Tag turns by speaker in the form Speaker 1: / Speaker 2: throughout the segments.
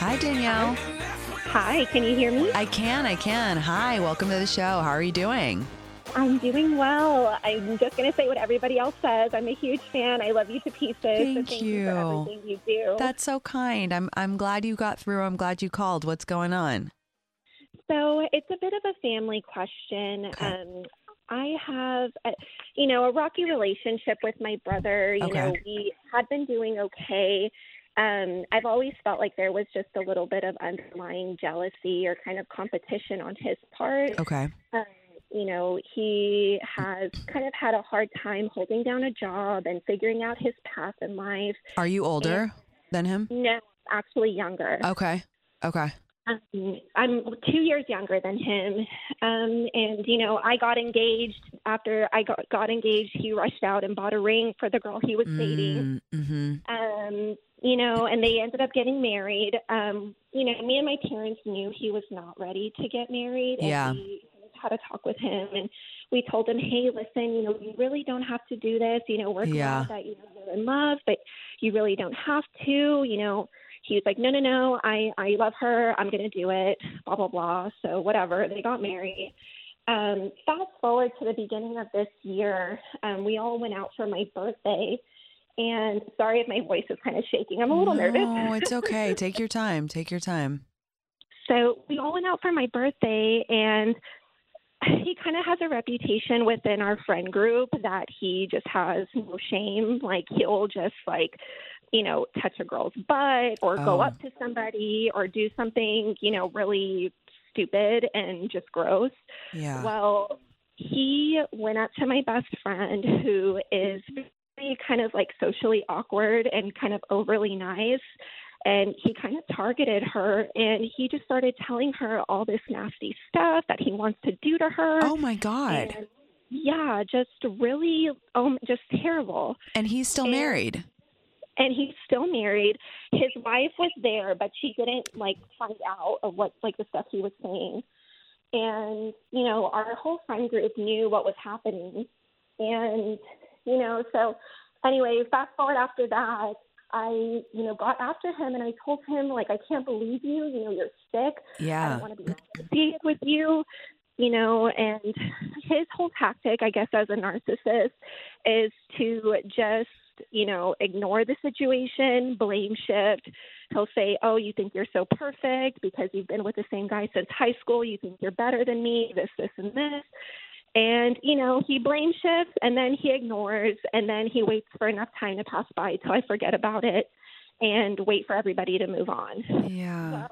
Speaker 1: Hi, Danielle.
Speaker 2: Hi, can you hear me?
Speaker 1: I can, I can. Hi, welcome to the show. How are you doing?
Speaker 2: I'm doing well. I'm just going to say what everybody else says. I'm a huge fan. I love you to pieces. so
Speaker 1: Thank
Speaker 2: thank
Speaker 1: you.
Speaker 2: for everything you do.
Speaker 1: That's so kind. I'm I'm glad you got through. I'm glad you called. What's going on?
Speaker 2: So it's a bit of a family question.
Speaker 1: Okay.
Speaker 2: Um, I have, a, you know, a rocky relationship with my brother. You know, we had been doing okay. Um, I've always felt like there was just a little bit of underlying jealousy or kind of competition on his part.
Speaker 1: Okay.
Speaker 2: um, you know, he has kind of had a hard time holding down a job and figuring out his path in life.
Speaker 1: Are you older than him?
Speaker 2: No, actually younger.
Speaker 1: Okay. Okay.
Speaker 2: Um, I'm two years younger than him. Um, and, you know, I got engaged. After I got, got engaged, he rushed out and bought a ring for the girl he was dating.
Speaker 1: Mm-hmm.
Speaker 2: Um, you know, and they ended up getting married. Um, you know, me and my parents knew he was not ready to get married. And
Speaker 1: Yeah.
Speaker 2: we had a talk with him and we told him, Hey, listen, you know, you really don't have to do this. You know, we're
Speaker 1: Yeah.
Speaker 2: glad that you know you're in love, but you really don't have to, you know. He was like, No, no, no, I, I love her, I'm gonna do it, blah, blah, blah. So whatever. They got married. Um, fast forward to the beginning of this year, um, we all went out for my birthday and sorry if my voice is kind of shaking. I'm a little nervous.
Speaker 1: No, it's okay. Take your time. Take your time.
Speaker 2: So we all went out for my birthday, and he kind of has a reputation within our friend group that he just has no shame. Like he'll just like, you know, touch a girl's butt or go
Speaker 1: Oh.
Speaker 2: up to somebody or do something, you know, really stupid and just gross.
Speaker 1: Yeah.
Speaker 2: Well, he went up to my best friend who is very kind of like socially awkward and kind of overly nice. And he kind of targeted her and he just started telling her all this nasty stuff that he wants to do to her.
Speaker 1: oh my God.
Speaker 2: And yeah, just really, um, just terrible.
Speaker 1: And he's still
Speaker 2: and-
Speaker 1: married.
Speaker 2: And he's still married. His wife was there, but she didn't like find out of what like the stuff he was saying. And you know, our whole friend group knew what was happening, and you know, so anyway, fast forward after that, I, you know, got after him and I told him, like, I can't believe you. You know, you're sick.
Speaker 1: Yeah, I
Speaker 2: don't want to be associated with you. You know, and his whole tactic, I guess, as a narcissist, is to just, you know, ignore the situation, blame shift. He'll say, Oh, you think you're so perfect because you've been with the same guy since high school. You think you're better than me, this, this, and this. And, you know, he blame shifts and then he ignores and then he waits for enough time to pass by till I forget about it and wait for everybody to move on.
Speaker 1: Yeah.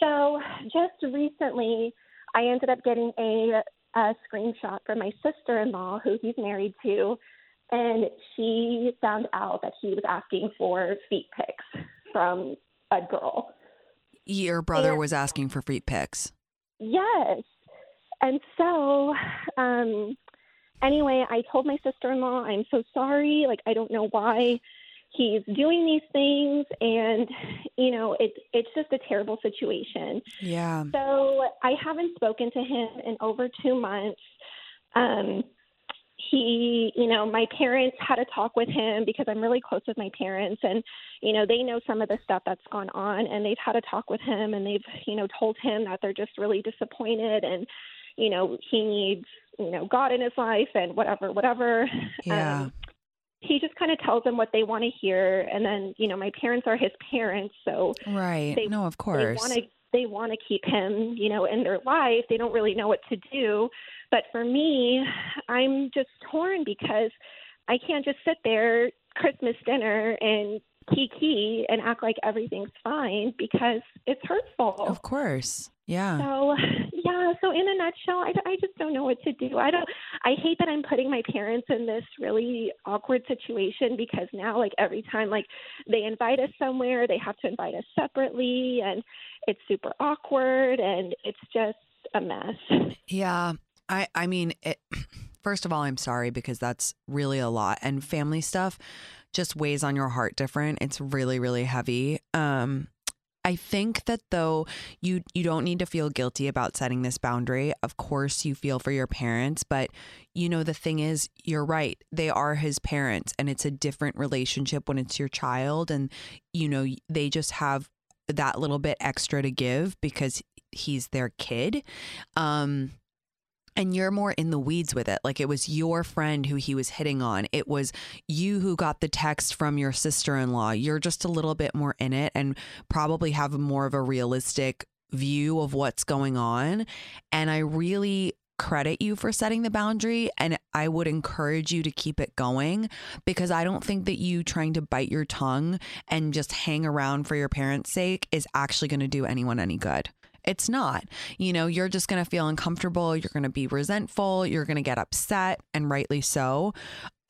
Speaker 2: So just recently, I ended up getting a, a screenshot from my sister in law, who he's married to, and she found out that he was asking for feet pics from a girl.
Speaker 1: Your brother
Speaker 2: And-
Speaker 1: was asking for feet pics.
Speaker 2: Yes. And so, um, anyway, I told my sister in law, I'm so sorry. Like, I don't know why he's doing these things. And, you know, it, it's just a terrible situation.
Speaker 1: Yeah.
Speaker 2: So I haven't spoken to him in over two months. Um, he, you know, my parents had a talk with him because I'm really close with my parents, and you know, they know some of the stuff that's gone on, and they've had a talk with him, and they've, you know, told him that they're just really disappointed, and you know, he needs, you know, God in his life, and whatever, whatever.
Speaker 1: Yeah.
Speaker 2: Um, he just kind of tells them what they want to hear, and then, you know, my parents are his parents, so
Speaker 1: Right.
Speaker 2: they-
Speaker 1: no, of
Speaker 2: they
Speaker 1: course.
Speaker 2: want to they want to keep him you know in their life. They don't really know what to do. But for me i'm just torn because i can't just sit there christmas dinner and kiki and act like everything's fine because it's hurtful
Speaker 1: Of course. Yeah.
Speaker 2: so yeah so in a nutshell I, I just don't know what to do i don't i hate that i'm putting my parents in this really awkward situation because now like every time like they invite us somewhere they have to invite us separately and it's super awkward and it's just a mess
Speaker 1: Yeah. I I mean, it, first of all, I'm sorry because that's really a lot and family stuff just weighs on your heart different. It's really really heavy. Um I think that though you you don't need to feel guilty about setting this boundary. Of course you feel for your parents, but you know the thing is you're right. They are his parents and it's a different relationship when it's your child and you know they just have that little bit extra to give because he's their kid. Um and you're more in the weeds with it. Like it was your friend who he was hitting on. It was you who got the text from your sister in law. You're just a little bit more in it and probably have more of a realistic view of what's going on. And I really credit you for setting the boundary. And I would encourage you to keep it going because I don't think that you trying to bite your tongue and just hang around for your parents' sake is actually going to do anyone any good. It's not. You know, you're just going to feel uncomfortable. You're going to be resentful. You're going to get upset, and rightly so.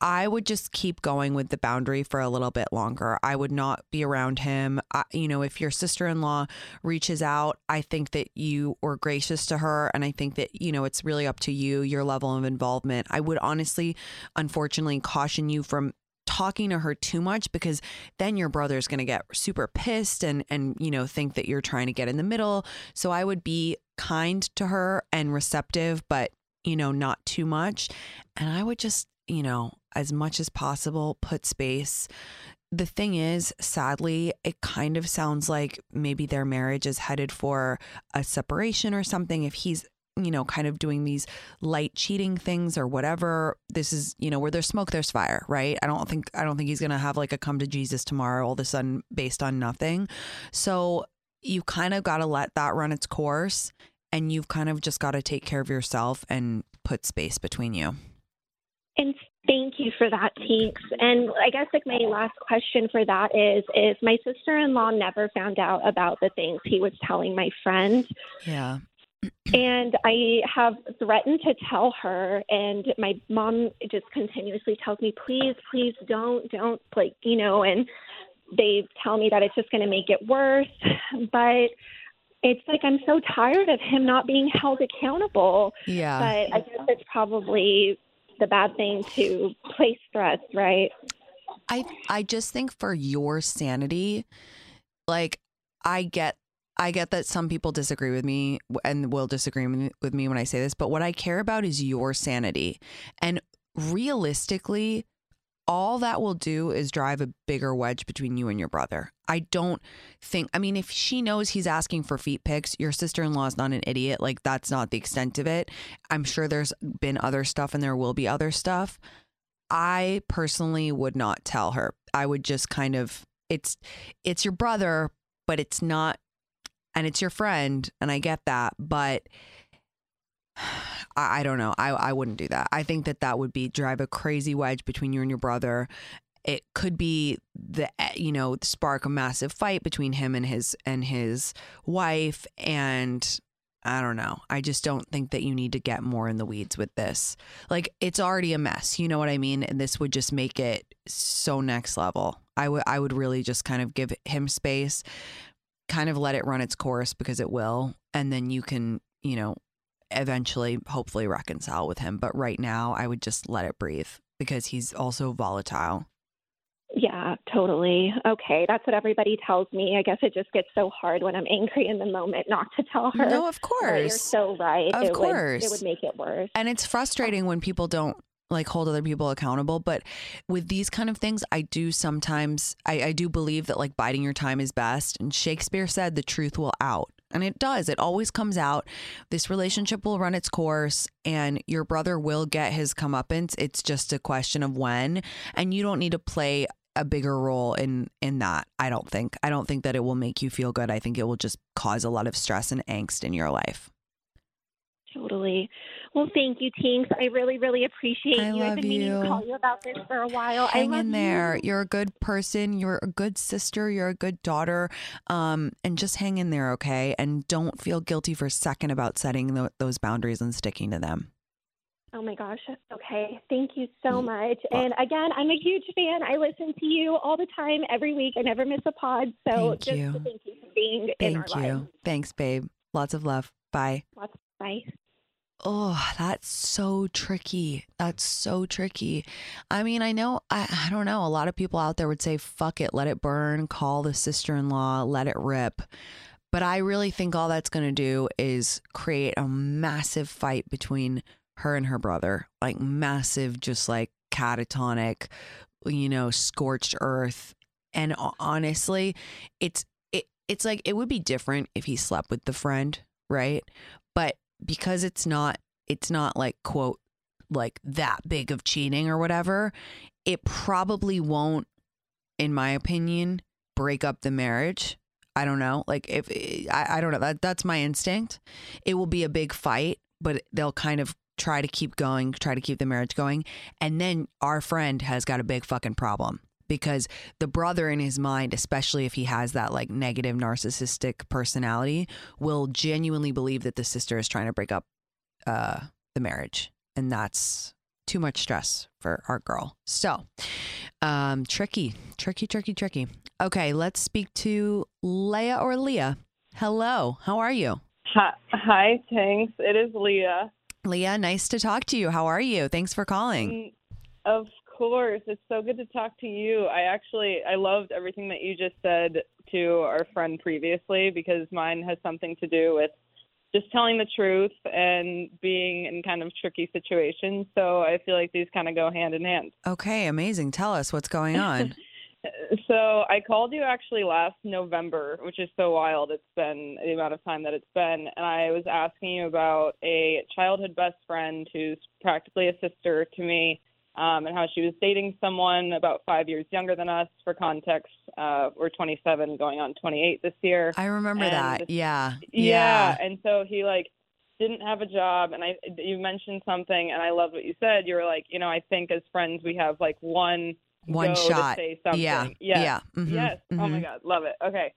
Speaker 1: I would just keep going with the boundary for a little bit longer. I would not be around him. I, you know, if your sister in law reaches out, I think that you were gracious to her. And I think that, you know, it's really up to you, your level of involvement. I would honestly, unfortunately, caution you from talking to her too much because then your brother's going to get super pissed and and you know think that you're trying to get in the middle. So i would be kind to her and receptive but you know not too much. And i would just you know as much as possible put space. The thing is sadly it kind of sounds like maybe their marriage is headed for a separation or something if he's you know kind of doing these light cheating things or whatever this is you know where there's smoke there's fire right i don't think i don't think he's gonna have like a come to jesus tomorrow all of a sudden based on nothing so you kind of got to let that run its course and you've kind of just got to take care of yourself and put space between you
Speaker 2: And thank you for that, Tinx. And I guess like my last question for that is is my sister in law never found out about the things he was telling my friend.
Speaker 1: yeah
Speaker 2: And I have threatened to tell her and my mom just continuously tells me, Please, please don't, don't like you know, and they tell me that it's just gonna make it worse. But it's like I'm so tired of him not being held accountable.
Speaker 1: yeah
Speaker 2: But I guess it's probably the bad thing to place stress, right?
Speaker 1: I I just think for your sanity, like I get I get that some people disagree with me and will disagree with me when I say this, but what I care about is your sanity. And realistically, all that will do is drive a bigger wedge between you and your brother. I don't think, I mean, if she knows he's asking for feet pics, your sister in law is not an idiot. Like, that's not the extent of it. I'm sure there's been other stuff and there will be other stuff. I personally would not tell her. I would just kind of, it's, it's your brother, but it's not, and it's your friend. And I get that. But, I, I don't know. I, I wouldn't do that. I think that that would be drive a crazy wedge between you and your brother. It could be the eh, you know spark a massive fight between him and his and his wife and I don't know. I just don't think that you need to get more in the weeds with this. Like it's already a mess. You know what I mean? And this would just make it so next level. I would I would really just kind of give him space, kind of let it run its course because it will, and then you can, you know, eventually hopefully reconcile with him. But right now, I would just let it breathe because he's also volatile.
Speaker 2: Yeah, totally. Okay, that's what everybody tells me. I guess it just gets so hard when I'm angry in the moment not to tell her.
Speaker 1: No, of
Speaker 2: But You're so right.
Speaker 1: Of
Speaker 2: it
Speaker 1: course.
Speaker 2: Would, it would make it worse.
Speaker 1: And it's frustrating when people don't like hold other people accountable. But with these kind of things, I do sometimes, I, I do believe that like biding your time is best. And Shakespeare said the truth will out. And it does. It always comes out. This relationship will run its course and your brother will get his comeuppance. It's just a question of when. And you don't need to play a bigger role in in that i don't think i don't think that it will make you feel good i think it will just cause a lot of stress and angst in your life
Speaker 2: Totally. Well, thank you, Tinx. I really, really appreciate
Speaker 1: I
Speaker 2: you. I've been meaning
Speaker 1: you.
Speaker 2: to call you about this for a while. I
Speaker 1: hang in there.
Speaker 2: You.
Speaker 1: You're a good person. You're a good sister. You're a good daughter. Um, and just hang in there, okay? And don't feel guilty for a second about setting tho- those boundaries and sticking to them.
Speaker 2: Oh my gosh. Okay. Thank you so
Speaker 1: Mm.
Speaker 2: much. And again, I'm a huge fan. I listen to you all the time, every week. I never miss a pod. So
Speaker 1: Thank
Speaker 2: just
Speaker 1: you.
Speaker 2: thank you for being in our
Speaker 1: Thank you.
Speaker 2: lives.
Speaker 1: Thanks, babe. Lots of love. Bye.
Speaker 2: Lots- Bye.
Speaker 1: Oh, that's so tricky. That's so tricky. I mean, I know, I, I don't know. A lot of people out there would say, fuck it, let it burn, call the sister in law, let it rip. But I really think all that's going to do is create a massive fight between her and her brother, like massive, just like catatonic, you know, scorched earth. And honestly, it's it, it's like it would be different if he slept with the friend, right? But because it's not it's not like quote like that big of cheating or whatever, it probably won't in my opinion break up the marriage. I don't know. Like if I, I don't know that that's my instinct. It will be a big fight, but they'll kind of try to keep going, try to keep the marriage going. And then our friend has got a big fucking problem because the brother in his mind, especially if he has that like negative narcissistic personality, will genuinely believe that the sister is trying to break up uh, the marriage. And that's too much stress for our girl. So, um, tricky, tricky, tricky, tricky. Okay, let's speak to Leah or Leah. Hello, how are you?
Speaker 3: Hi, hi, thanks. It is Leah.
Speaker 1: Leah, nice to talk to you. How are you? Thanks for calling.
Speaker 3: Mm, Of course, it's so good to talk to you. I actually I loved everything that you just said to our friend previously because mine has something to do with just telling the truth and being in kind of tricky situations. So I feel like these kind of go hand in hand.
Speaker 1: Okay, amazing. Tell us what's going on.
Speaker 3: So I called you actually last November, which is so wild. It's been the amount of time that it's been, and I was asking you about a childhood best friend who's practically a sister to me, um, and how she was dating someone about five years younger than us. For context, uh, we're 27, going on 28 this year.
Speaker 1: I remember
Speaker 3: And
Speaker 1: that.
Speaker 3: this-
Speaker 1: Yeah.
Speaker 3: Yeah. And so he like didn't have a job and I you mentioned something and I love what you said. You were like, you know, I think as friends we have like one
Speaker 1: One shot.
Speaker 3: to say something.
Speaker 1: Yeah.
Speaker 3: Yes.
Speaker 1: Yeah. Mhm.
Speaker 3: Yes. Oh my
Speaker 1: Mhm.
Speaker 3: god, love it. Okay.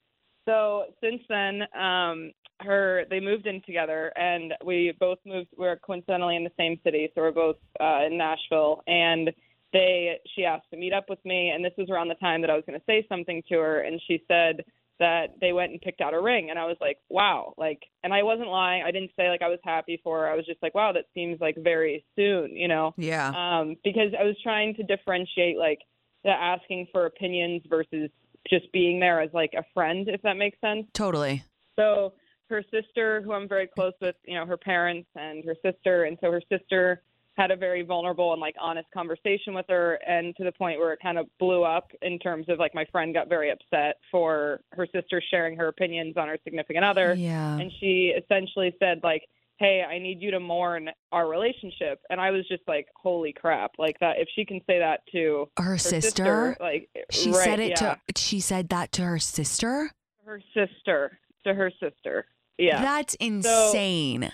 Speaker 3: So since then, um her they moved in together and we both moved we're coincidentally in the same city, so we're both uh in Nashville and they she asked to meet up with me and this was around the time that I was going to say something to her and she said that they went and picked out a ring and I was like, "Wow." Like and I wasn't lying. I didn't say like I was happy for her. I was just like, "Wow, that seems like very soon," you know
Speaker 1: Yeah.
Speaker 3: um, because I was trying to differentiate like the asking for opinions versus just being there as like a friend, if that makes sense.
Speaker 1: Totally.
Speaker 3: So her sister, who I'm very close with, you know, her parents and her sister, and so her sister had a very vulnerable and like honest conversation with her, and to the point where it kind of blew up in terms of like my friend got very upset for her sister sharing her opinions on her significant other,
Speaker 1: Yeah.
Speaker 3: and she essentially said like. Hey, I need you to mourn our relationship. And I was just like, holy crap. Like that if she can say that to
Speaker 1: Her,
Speaker 3: her
Speaker 1: sister.
Speaker 3: like
Speaker 1: She
Speaker 3: right,
Speaker 1: said it
Speaker 3: yeah.
Speaker 1: to. She said that to her sister.
Speaker 3: her sister. To her sister. Yeah.
Speaker 1: That's insane.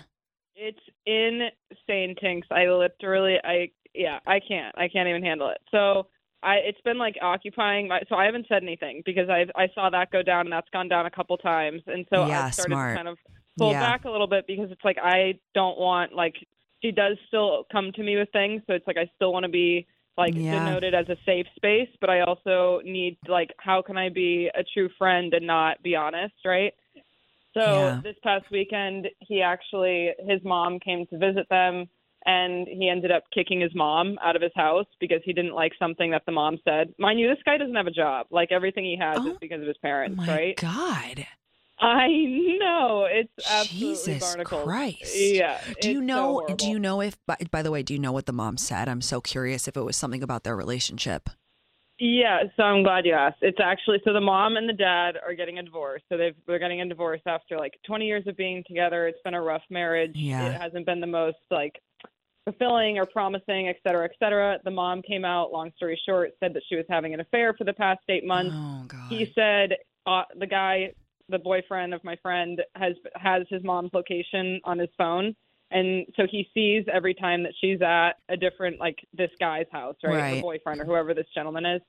Speaker 3: It's insane, Tinx. I literally, I yeah, I can't. I can't even handle it. So I, it's been like occupying my. So I haven't said anything because I I saw that go down and that's gone down a couple times, and so
Speaker 1: Yeah,
Speaker 3: I started
Speaker 1: smart.
Speaker 3: to kind of pull
Speaker 1: Yeah.
Speaker 3: back a little bit because it's like I don't want like she does still come to me with things, so it's like I still want to be like
Speaker 1: Yeah.
Speaker 3: denoted as a safe space, but I also need like how can I be a true friend and not be honest, right? So
Speaker 1: Yeah.
Speaker 3: this past weekend, he actually his mom came to visit them, and he ended up kicking his mom out of his house because he didn't like something that the mom said. Mind you, this guy doesn't have a job. Like everything he has
Speaker 1: Oh
Speaker 3: is because of his
Speaker 1: Oh
Speaker 3: parents,
Speaker 1: my
Speaker 3: right?
Speaker 1: God.
Speaker 3: I know it's absolutely
Speaker 1: Jesus
Speaker 3: barnacles.
Speaker 1: Christ.
Speaker 3: Yeah.
Speaker 1: Do you
Speaker 3: it's so
Speaker 1: know? do you know if? By, by the way, do you know what the mom said? I'm so curious if it was something about their relationship.
Speaker 3: Yeah, so I'm glad you asked. It's actually so the mom and the dad are getting a divorce. So they've they're getting a divorce after like 20 years of being together. It's been a rough marriage.
Speaker 1: Yeah.
Speaker 3: It hasn't been the most like fulfilling or promising, et cetera, et cetera. The mom came out, long story short, said that she was having an affair for the past eight months.
Speaker 1: Oh God.
Speaker 3: He said uh, the guy, the boyfriend of my friend, has has his mom's location on his phone, and so he sees every time that she's at a different like this guy's house, right?
Speaker 1: Right.
Speaker 3: Her boyfriend or whoever this gentleman is,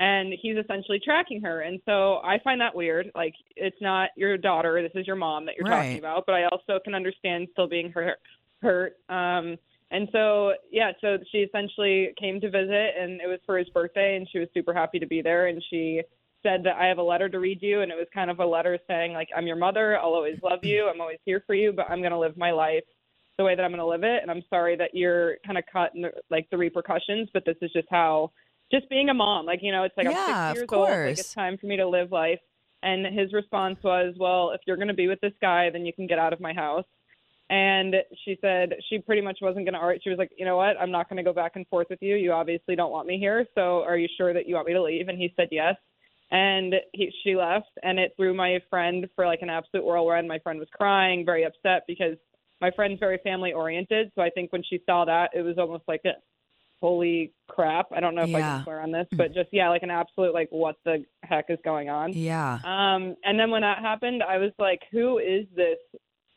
Speaker 3: and he's essentially tracking her. And so I find that weird. Like it's not your daughter, this is your mom that you're
Speaker 1: Right.
Speaker 3: talking about. But I also can understand still being hurt. Hurt. Um, and so, yeah, so she essentially came to visit, and it was for his birthday, and she was super happy to be there. And she said that I have a letter to read you, and it was kind of a letter saying like, "I'm your mother. I'll always love you. I'm always here for you, but I'm gonna live my life the way that I'm gonna live it, and I'm sorry that you're kind of caught in the, like the repercussions, but this is just how." Just being a mom, like you know, it's like
Speaker 1: Yeah,
Speaker 3: I'm six years old. Like it's time for me to live life. And his response was, "Well, if you're going to be with this guy, then you can get out of my house." And she said she pretty much wasn't going to argue. She was like, "You know what? I'm not going to go back and forth with you. You obviously don't want me here. So are you sure that you want me to leave?" And he said yes. And he, she left, and it threw my friend for like an absolute whirlwind. My friend was crying, very upset because my friend's very family oriented. So I think when she saw that, it was almost like a holy crap. I don't know if I can swear on this, but just yeah, like an absolute like what the heck is going on?
Speaker 1: Yeah.
Speaker 3: Um, and then when that happened, I was like, who is this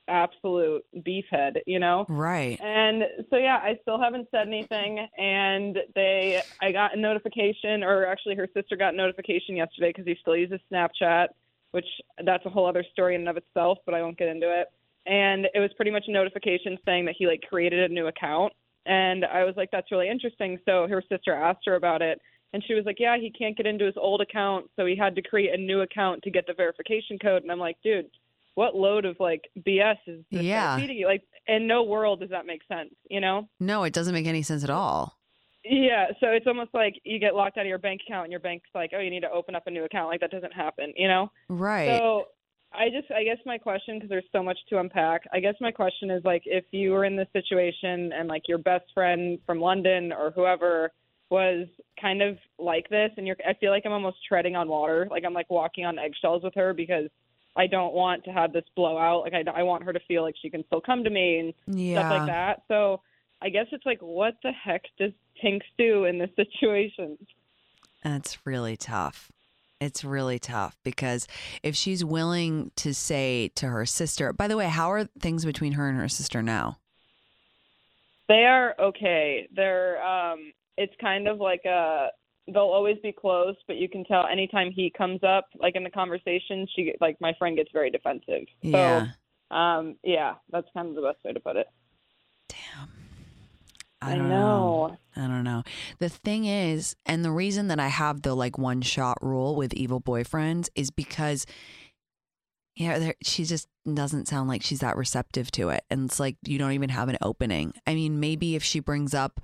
Speaker 3: absolute beefhead, you know?
Speaker 1: Right.
Speaker 3: And so yeah, I still haven't said anything. And they, I got a notification, or actually her sister got a notification yesterday because he still uses Snapchat, which that's a whole other story in and of itself, but I won't get into it. And it was pretty much a notification saying that he like created a new account. And I was like, that's really interesting. So her sister asked her about it. And she was like, yeah, he can't get into his old account. So he had to create a new account to get the verification code. And I'm like, dude, what load of like BS is this
Speaker 1: Yeah.
Speaker 3: Like, in no world does that make sense, you know?
Speaker 1: No, it doesn't make any sense at all.
Speaker 3: Yeah, so it's almost like you get locked out of your bank account and your bank's like, "Oh, you need to open up a new account." Like that doesn't happen, you know?
Speaker 1: Right.
Speaker 3: So I just I guess my question because there's so much to unpack. I guess my question is like if you were in this situation and like your best friend from London or whoever was kind of like this and you're I feel like I'm almost treading on water. Like I'm like walking on eggshells with her because I don't want to have this blowout. Like I I want her to feel like she can still come to me and
Speaker 1: yeah.
Speaker 3: stuff like that. So I guess it's like, what the heck does Tinx do in this situation?
Speaker 1: That's really tough. It's really tough because if she's willing to say to her sister, by the way, how are things between her and her sister now?
Speaker 3: They are okay. They're um, it's kind of like a they'll always be close, but you can tell anytime he comes up, like in the conversation, she like my friend gets very defensive.
Speaker 1: Yeah.
Speaker 3: Um, yeah, that's kind of the best way to put it.
Speaker 1: Damn.
Speaker 3: I
Speaker 1: don't
Speaker 3: know.
Speaker 1: I don't know. The thing is, and the reason that I have the like one shot rule with evil boyfriends is because, yeah, she just doesn't sound like she's that receptive to it. And it's like you don't even have an opening. I mean, maybe if she brings up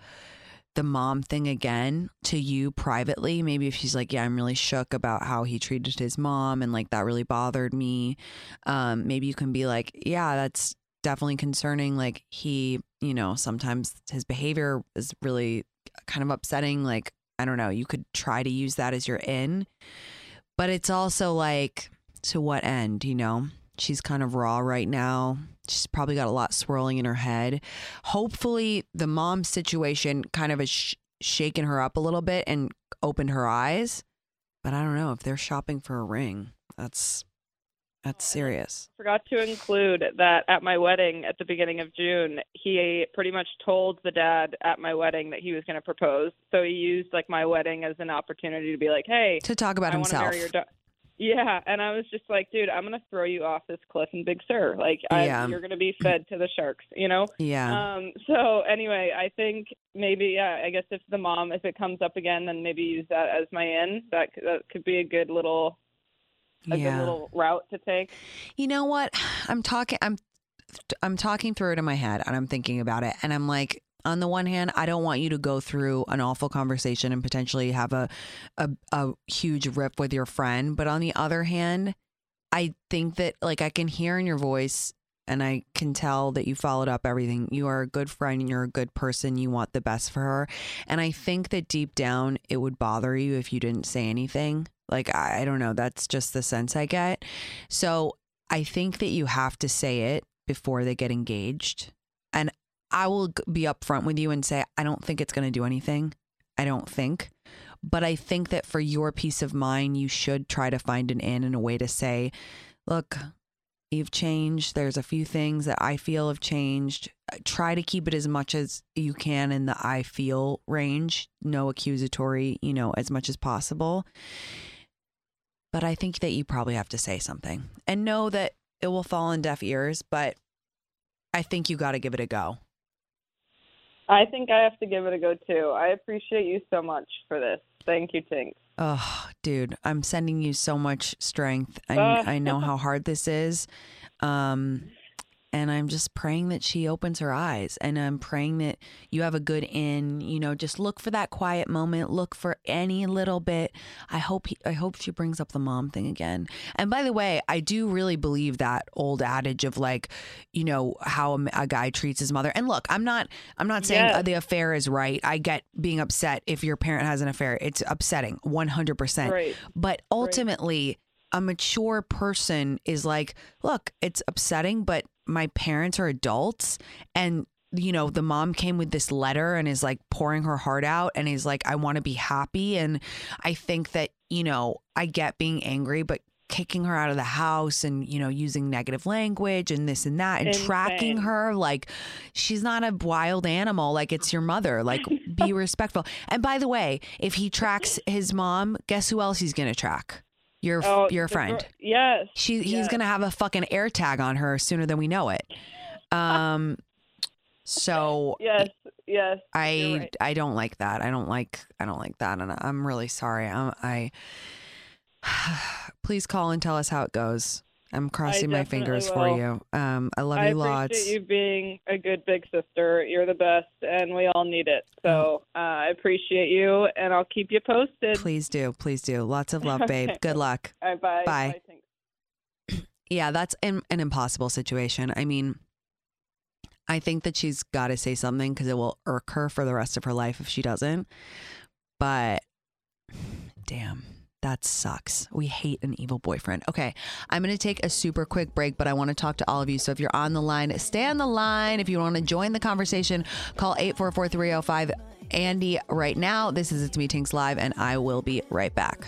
Speaker 1: the mom thing again to you privately. Maybe if she's like, yeah, I'm really shook about how he treated his mom and like that really bothered me. Um, maybe you can be like, yeah, that's definitely concerning. Like he, you know, sometimes his behavior is really kind of upsetting. Like, I don't know, you could try to use that as your in, but it's also like, to what end, you know? She's kind of raw right now. She's probably got a lot swirling in her head. Hopefully, the mom situation kind of has sh- shaken her up a little bit and opened her eyes. But I don't know if they're shopping for a ring. That's that's serious.
Speaker 3: I Forgot to include that at my wedding at the beginning of June, he pretty much told the dad at my wedding that he was going to propose. So he used like my wedding as an opportunity to be like, "Hey,
Speaker 1: To talk about
Speaker 3: I
Speaker 1: himself.
Speaker 3: marry your daughter." Yeah, and I was just like, dude, I'm gonna throw you off this cliff in Big Sur. Like, I,
Speaker 1: Yeah.
Speaker 3: you're gonna be fed to the sharks, you know.
Speaker 1: Yeah.
Speaker 3: Um. So anyway, I think maybe yeah. I guess if the mom, if it comes up again, then maybe use that as my in. That that could be a good little a
Speaker 1: yeah.
Speaker 3: good little route to take.
Speaker 1: You know what? I'm talking I'm I'm talking through it in my head and I'm thinking about it and I'm like on the one hand, I don't want you to go through an awful conversation and potentially have a a, a huge rip with your friend, but on the other hand, I think that like I can hear in your voice and I can tell that you followed up everything. You are a good friend and you're a good person. You want the best for her. And I think that deep down it would bother you if you didn't say anything. Like I, I don't know, that's just the sense I get. So I think that you have to say it before they get engaged. And I will be upfront with you and say, I don't think it's going to do anything. I don't think. But I think that for your peace of mind, you should try to find an in and a way to say, look, you've changed. There's a few things that I feel have changed. Uh, Try to keep it as much as you can in the I feel range, no accusatory, you know, as much as possible. But I think that you probably have to say something and know that it will fall on deaf ears, but I think you got to give it a go.
Speaker 3: I think I have to give it a go too. I appreciate you so much for this. Thank you, Tink.
Speaker 1: Oh, dude, I'm sending you so much strength. I,
Speaker 3: Uh.
Speaker 1: I know how hard this is. Um, and I'm just praying that she opens her eyes and I'm praying that you have a good in, you know, just look for that quiet moment, look for any little bit. I hope he, I hope she brings up the mom thing again. And by the way, I do really believe that old adage of like, you know, how a, a guy treats his mother. And look, I'm not I'm not saying
Speaker 3: Yes.
Speaker 1: uh, the affair is right. I get being upset if your parent has an affair. It's upsetting 100%.
Speaker 3: Right.
Speaker 1: But ultimately, a mature person is like, look, it's upsetting, but my parents are adults. And, you know, the mom came with this letter and is like pouring her heart out and is like, I want to be happy. And I think that, you know, I get being angry, but kicking her out of the house and you know using negative language and this and that and tracking her like she's not a wild animal like it's your mother like be respectful and by the way if he tracks his mom guess who else he's gonna track your
Speaker 3: Oh,
Speaker 1: your friend
Speaker 3: gr- yes.
Speaker 1: she he's
Speaker 3: yes.
Speaker 1: gonna have a fucking air tag on her sooner than we know it um so
Speaker 3: Yes. Yes.
Speaker 1: I
Speaker 3: right.
Speaker 1: I don't like that. I don't like I don't like that, and I'm really sorry. I'm, I please call and tell us how it goes. I'm crossing my fingers
Speaker 3: will.
Speaker 1: for you. Um, I love
Speaker 3: I
Speaker 1: you
Speaker 3: appreciate
Speaker 1: lots.
Speaker 3: you being a good big sister. You're the best, and we all need it. So uh, I appreciate you, and I'll keep you posted.
Speaker 1: Please do, please do. Lots of love, babe.
Speaker 3: Okay.
Speaker 1: Good luck.
Speaker 3: Right, bye.
Speaker 1: Bye.
Speaker 3: Tink.
Speaker 1: Yeah, that's an, an impossible situation. I mean, I think that she's got to say something because it will irk her for the rest of her life if she doesn't. But damn, that sucks. We hate an evil boyfriend. Okay, I'm going to take a super quick break, but I want to talk to all of you. So if you're on the line, stay on the line. If you want to join the conversation, call 844 305 Andy right now. This is It's Me Tinx Live, and I will be right back.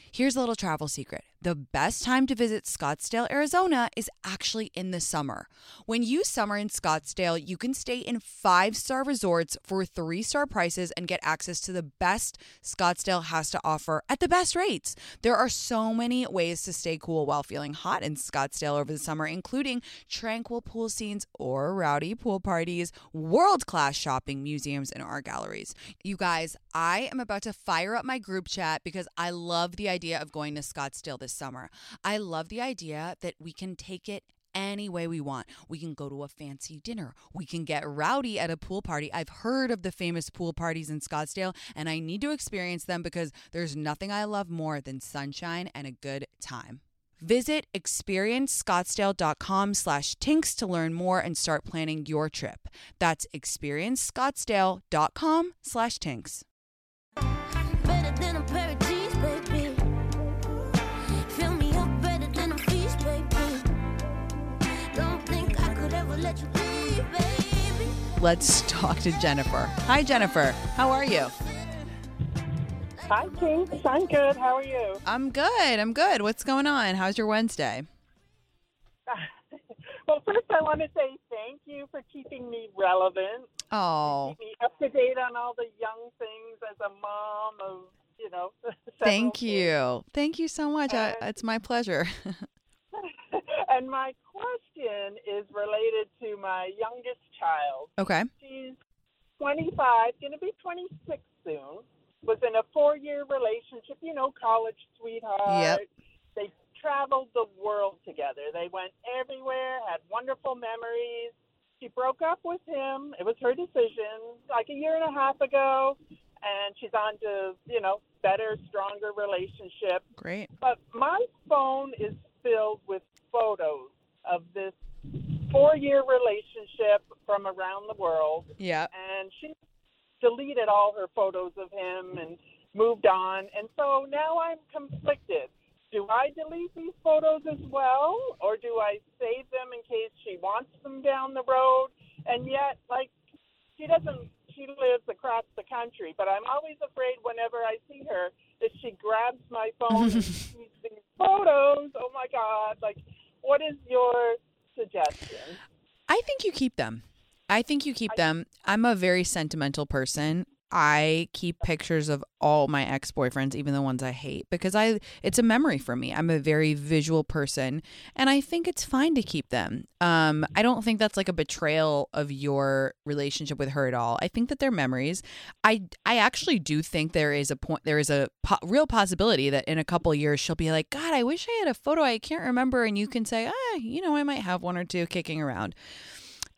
Speaker 1: Here's a little travel secret. The best time to visit Scottsdale, Arizona is actually in the summer. When you summer in Scottsdale, you can stay in five star resorts for three star prices and get access to the best Scottsdale has to offer at the best rates. There are so many ways to stay cool while feeling hot in Scottsdale over the summer, including tranquil pool scenes or rowdy pool parties, world class shopping, museums, and art galleries. You guys, I am about to fire up my group chat because I love the idea of going to Scottsdale this summer. I love the idea that we can take it any way we want. We can go to a fancy dinner. We can get rowdy at a pool party. I've heard of the famous pool parties in Scottsdale and I need to experience them because there's nothing I love more than sunshine and a good time. Visit experiencescottsdale.com slash tinx to learn more and start planning your trip. That's experiencescottsdale.com slash
Speaker 4: tinx.
Speaker 1: Let's talk to Jennifer. Hi, Jennifer. How are you?
Speaker 5: Hi, Tinx. I'm good. How are you?
Speaker 1: I'm good. I'm good. What's going on? How's your Wednesday?
Speaker 5: Well, first, I want to say thank you for keeping me relevant,
Speaker 1: Oh,
Speaker 5: keep me up to date on all the young things as a mom of, you know.
Speaker 1: thank you. Thank you so much. I, it's my pleasure.
Speaker 5: and my question is related to my youngest child.
Speaker 1: okay.
Speaker 5: She's 25, going to be 26 soon. Was in a four-year relationship, you know, college sweetheart.
Speaker 1: Yep.
Speaker 5: They traveled the world together. They went everywhere, had wonderful memories. She broke up with him. It was her decision, like a year and a half ago, and she's on to, you know, better, stronger relationship.
Speaker 1: Great.
Speaker 5: But my phone is filled with photos of this four-year relationship from around the world
Speaker 1: Yeah.
Speaker 5: and she deleted all her photos of him and moved on. And so now I'm conflicted. Do I delete these photos as well, or do I save them in case she wants them down the road? And yet, like, she doesn't. She lives across the country, but I'm always afraid whenever I see her that she grabs my phone and sees these photos. Oh my God! Like, what is your suggestion?
Speaker 1: I think you keep them. I think you keep them. I'm a very sentimental person. I keep pictures of all my ex-boyfriends, even the ones I hate, because I it's a memory for me. I'm a very visual person, and I think it's fine to keep them. Um, I don't think that's like a betrayal of your relationship with her at all. I think that they're memories. I I actually do think there is a point. There is a po- real possibility that in a couple years she'll be like, God, I wish I had a photo I can't remember, and you can say, ah, you know, I might have one or two kicking around.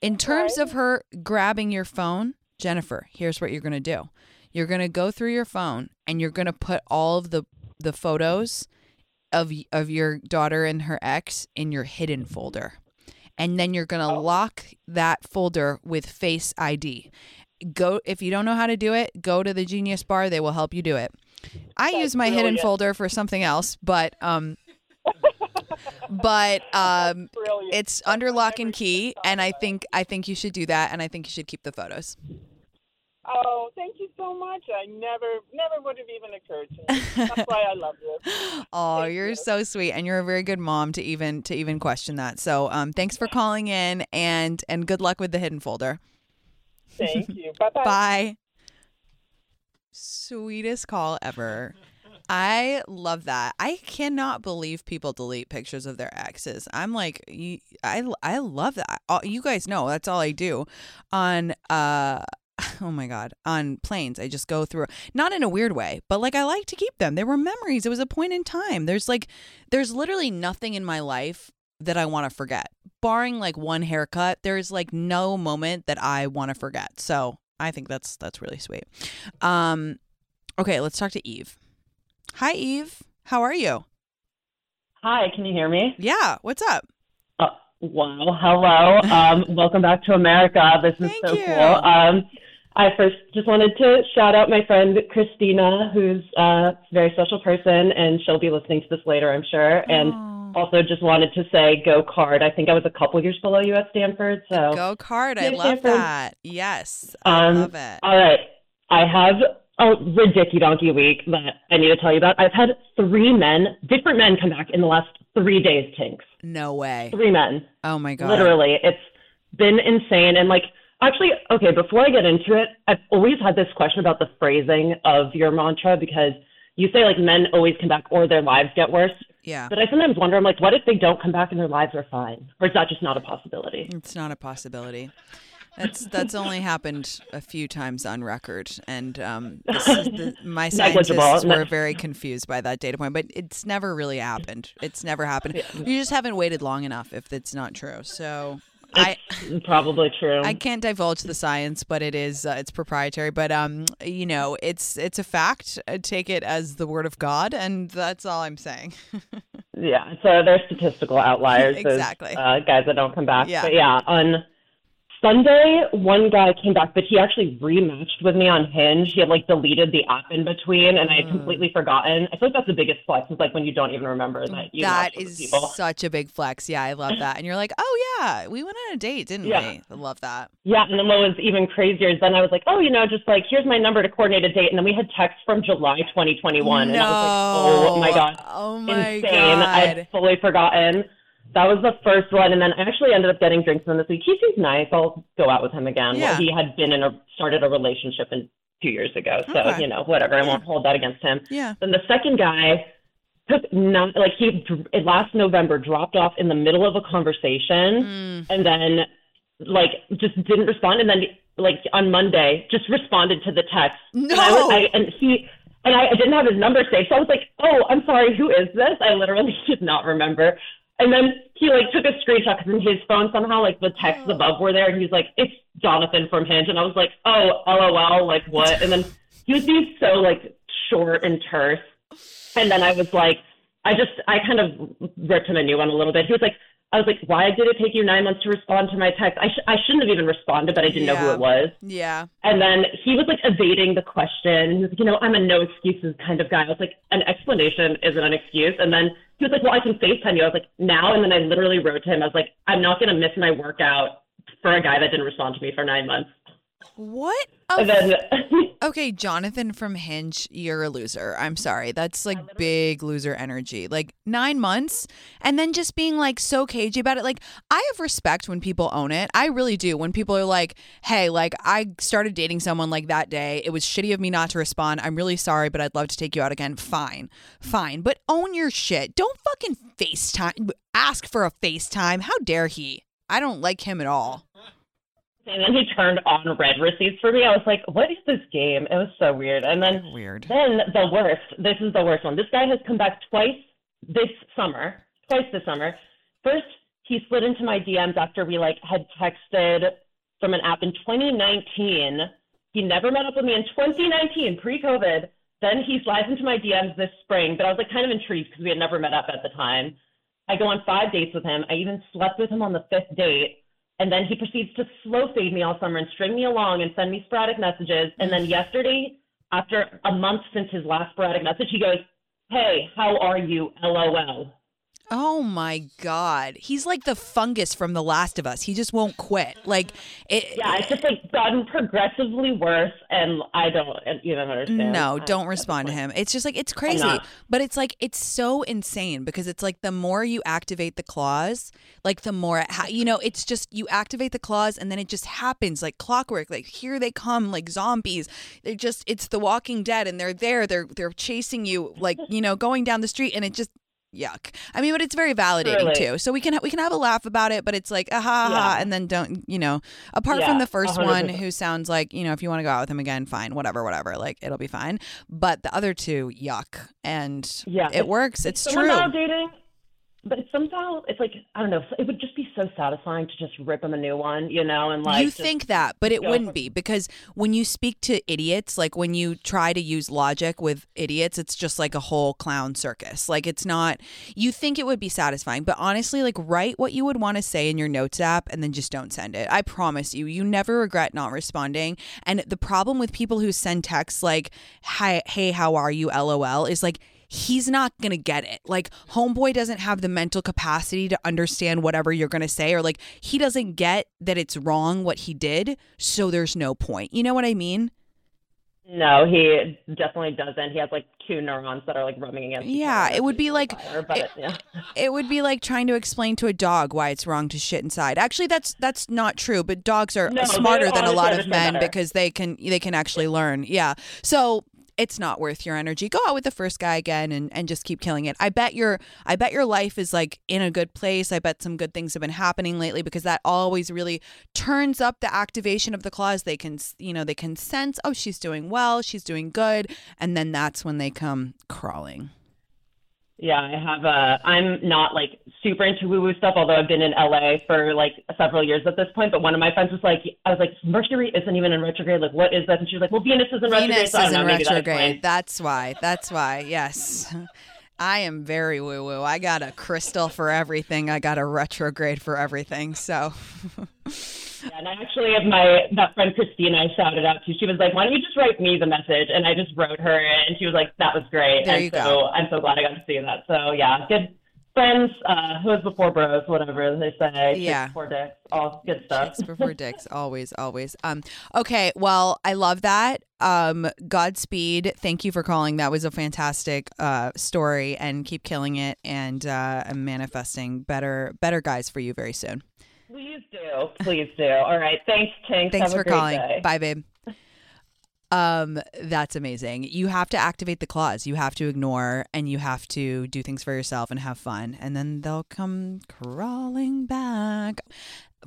Speaker 1: In terms of her grabbing your phone, Jennifer, here's what you're going to do. You're going to go through your phone and you're going to put all of the the photos of of your daughter and her ex in your hidden folder. And then you're going to lock that folder with Face ID. Go if you don't know how to do it, go to the Genius Bar, they will help you do it. I use my hidden folder for something else, but um but um it's under lock and key and i think i think you should do that and i think you should keep the photos
Speaker 5: Oh, thank you so much. I never, never would have even occurred to me. That's why I love you.
Speaker 1: oh
Speaker 5: Thank
Speaker 1: you're
Speaker 5: you.
Speaker 1: so sweet and you're a very good mom to even to even question that so um thanks for calling in and and good luck with the hidden folder
Speaker 5: Thank you. Bye bye.
Speaker 1: bye sweetest call ever I love that. I cannot believe people delete pictures of their exes. I'm like, you- I I love that. All- You guys know that's all I do on uh oh my god on planes i just go through not in a weird way but like i like to keep them. They were memories. It was a point in time. There's like there's literally nothing in my life that i want to forget. Barring like one haircut there's like no moment that i want to forget. So i think that's that's really sweet. Um okay let's talk to eve. Hi eve. How are you?
Speaker 6: Hi, can you hear me?
Speaker 1: yeah what's up
Speaker 6: wow, hello. Um, welcome back to America. This is
Speaker 1: Thank
Speaker 6: so
Speaker 1: you.
Speaker 6: cool. Um, I first just wanted to shout out my friend Christina, who's a very special person, and she'll be listening to this later, I'm sure. And also just wanted to say go card. I think I was a couple years below you at Stanford, so
Speaker 1: Go card. I love
Speaker 6: Stanford.
Speaker 1: that. Yes. I
Speaker 6: Um,
Speaker 1: love it.
Speaker 6: All right. I have a ridiculous donkey week that I need to tell you about. I've had three men, different men, come back in the last three days, Tinx.
Speaker 1: No way.
Speaker 6: Three men.
Speaker 1: Oh my god.
Speaker 6: Literally. It's been insane. And like, actually, okay, before I get into it, I've always had this question about the phrasing of your mantra because you say like men always come back or their lives get worse.
Speaker 1: Yeah.
Speaker 6: But I sometimes wonder, I'm like, what if they don't come back and their lives are fine? Or is that just not a possibility?
Speaker 1: It's not a possibility. That's that's only happened a few times on record, and um, this is the, my scientists were very confused by that data point. But it's never really happened. It's never happened. You just haven't waited long enough if it's not true. So I
Speaker 6: Probably true.
Speaker 1: I can't divulge the science, but it is uh, it's proprietary. But um, you know, it's it's a fact. Uh, Take it as the word of God, and that's all I'm saying.
Speaker 6: Yeah, so they're statistical outliers. those,
Speaker 1: Exactly.
Speaker 6: uh, guys that don't come back.
Speaker 1: Yeah.
Speaker 6: But yeah, on Sunday, one guy came back, but he actually rematched with me on Hinge. He had like deleted the app in between, and I
Speaker 1: Mm.
Speaker 6: had completely forgotten. I feel like that's the biggest flex. Is like when you don't even remember that you
Speaker 1: that
Speaker 6: matched with
Speaker 1: is
Speaker 6: people.
Speaker 1: such a big flex. Yeah, I love that. And you're like, oh yeah, we went on a date, didn't
Speaker 6: Yeah.
Speaker 1: we? I love that.
Speaker 6: Yeah, and then what was even crazier is then I was like, oh, you know, just like here's my number to coordinate a date, and then we had text from July 2021, and I was like, oh my god,
Speaker 1: Oh my
Speaker 6: insane!
Speaker 1: god.
Speaker 6: I'd fully forgotten. That was the first one, and then I actually ended up getting drinks with him this week. He seems nice. I'll go out with him again.
Speaker 1: Yeah.
Speaker 6: Well, he had been in a started a relationship in two years ago, so
Speaker 1: Okay.
Speaker 6: you know, whatever. I won't hold that against him.
Speaker 1: Yeah.
Speaker 6: Then the second guy took not like he last November dropped off in the middle of a conversation,
Speaker 1: Mm.
Speaker 6: and then like just didn't respond, and then like on Monday just responded to the text. And, I was,
Speaker 1: No.
Speaker 6: I, and he and I, I didn't have his number saved, so I was like, "Oh, I'm sorry, who is this?" I literally did not remember. And then he like took a screenshot because in his phone somehow like the texts oh. above were there, and he was like, "It's Jonathan from Hinge," and I was like, "Oh, lol, like what?" And then he was being so like short and terse, and then I was like, I just I kind of ripped him a new one a little bit. He was like, I was like, "Why did it take you nine months to respond to my text?" I sh- I shouldn't have even responded, but I didn't know who it was.
Speaker 1: Yeah.
Speaker 6: And then he was like evading the question. He was like, you know, I'm a no excuses kind of guy. I was like, an explanation isn't an excuse. And then he was like, well, I can FaceTime you. I was like, now. And then I literally wrote to him. I was like, I'm not going to miss my workout for a guy that didn't respond to me for nine months.
Speaker 1: What?
Speaker 6: And then
Speaker 1: Okay, Jonathan from Hinge, you're a loser. I'm sorry. That's like big loser energy. Like nine months and then just being like so cagey about it. Like, I have respect when people own it. I really do. When people are like, hey, like, I started dating someone like that day. It was shitty of me not to respond. I'm really sorry, but I'd love to take you out again. Fine. Fine. But own your shit. Don't fucking FaceTime. Ask for a FaceTime. How dare he? I don't like him at all.
Speaker 6: and then he turned on red receipts for me. I was like, what is this game? It was so weird. And then
Speaker 1: Weird.
Speaker 6: Then the worst. This is the worst one. This guy has come back twice this summer. Twice this summer. First, he slid into my DMs after we like had texted from an app in 2019. He never met up with me in 2019, pre-COVID. Then he slides into my DMs this spring, but I was like kind of intrigued because we had never met up at the time. I go on five dates with him. I even slept with him on the fifth date. And then he proceeds to slow fade me all summer and string me along and send me sporadic messages. And then yesterday, after a month since his last sporadic message, he goes, Hey, how are you? LOL.
Speaker 1: Oh my god. He's like the fungus from The Last of Us. He just won't quit. Like it
Speaker 6: Yeah, it's just like gotten progressively worse. And I don't even understand.
Speaker 1: No, don't respond to him. It's just like it's crazy. But it's like it's so insane because it's like the more you activate the clause, like the more it ha- you know, it's just you activate the clause and then it just happens like clockwork. Like here they come like zombies. They're just it's the walking dead and they're there. They're they're chasing you like, you know, going down the street and it just yuck. I mean, but it's very validating
Speaker 6: Really.
Speaker 1: too. So we can we can have a laugh about it, but it's like ah ha, ha,
Speaker 6: Yeah.
Speaker 1: and then don't you know? Apart
Speaker 6: Yeah,
Speaker 1: from the first one,
Speaker 6: 100%.
Speaker 1: who sounds like you know, if you want to go out with him again, fine, whatever, whatever, like it'll be fine. But the other two, yuck, and
Speaker 6: Yeah.
Speaker 1: it works. It's
Speaker 6: Someone
Speaker 1: true.
Speaker 6: now dating but it's somehow it's like I don't know. It would just be so satisfying to just rip them a new one, you know, and like
Speaker 1: you think that, but it wouldn't
Speaker 6: for-
Speaker 1: be because when you speak to idiots, like when you try to use logic with idiots, it's just like a whole clown circus. Like it's not, you think it would be satisfying, but honestly, like write what you would want to say in your notes app and then just don't send it. I promise you, you never regret not responding. And the problem with people who send texts like, hi, hey, how are you, lol, is like, he's not going to get it. Like, homeboy doesn't have the mental capacity to understand whatever you're going to say, or like, he doesn't get that it's wrong what he did. So there's no point. You know what I mean?
Speaker 6: No, he definitely doesn't. He has like two neurons that are like rubbing against. each
Speaker 1: Yeah, it would be like
Speaker 6: Fire,
Speaker 1: it,
Speaker 6: yeah.
Speaker 1: it would be like trying to explain to a dog why it's wrong to shit inside. Actually, that's that's not true. But dogs are
Speaker 6: No,
Speaker 1: smarter than a lot of men
Speaker 6: better.
Speaker 1: because they can they can actually learn. Yeah. So it's not worth your energy. Go out with the first guy again and, and just keep killing it. I bet your I bet your life is like in a good place. I bet some good things have been happening lately because that always really turns up the activation of the clause. They can you know they can sense oh she's doing well, she's doing good, and then that's when they come crawling.
Speaker 6: Yeah, I have a. I'm not like super into woo woo stuff, although I've been in LA for like several years at this point. But one of my friends was like, I was like, Mercury isn't even in retrograde. Like, what is that? And she was like, Well, Venus is in retrograde.
Speaker 1: Venus
Speaker 6: so
Speaker 1: is in
Speaker 6: know,
Speaker 1: retrograde. That's why. That's why. Yes. I am very woo woo. I got a crystal for everything. I got a retrograde for everything. So,
Speaker 6: Yeah, and I actually have my that friend Christina I shouted out to. She was like, "Why don't you just write me the message?" And I just wrote her, and she was like, "That was great."
Speaker 1: There
Speaker 6: and
Speaker 1: you
Speaker 6: so
Speaker 1: go.
Speaker 6: I'm so glad I got to see that. So yeah, good friends. Uh, who is before bros? Whatever they say. Chicks
Speaker 1: Yeah.
Speaker 6: Before dicks. All good stuff.
Speaker 1: chicks before dicks. Always, always. Um. Okay. Well, I love that. Um. Godspeed. Thank you for calling. That was a fantastic uh story, and keep killing it. And uh, I'm manifesting better, better guys for you very soon.
Speaker 6: Please do. Please do. All right. Thanks, Tinx.
Speaker 1: Thanks
Speaker 6: Have
Speaker 1: for calling.
Speaker 6: day.
Speaker 1: Bye, babe. Um, that's amazing. You have to activate the claws. You have to ignore and you have to do things for yourself and have fun. And then they'll come crawling back.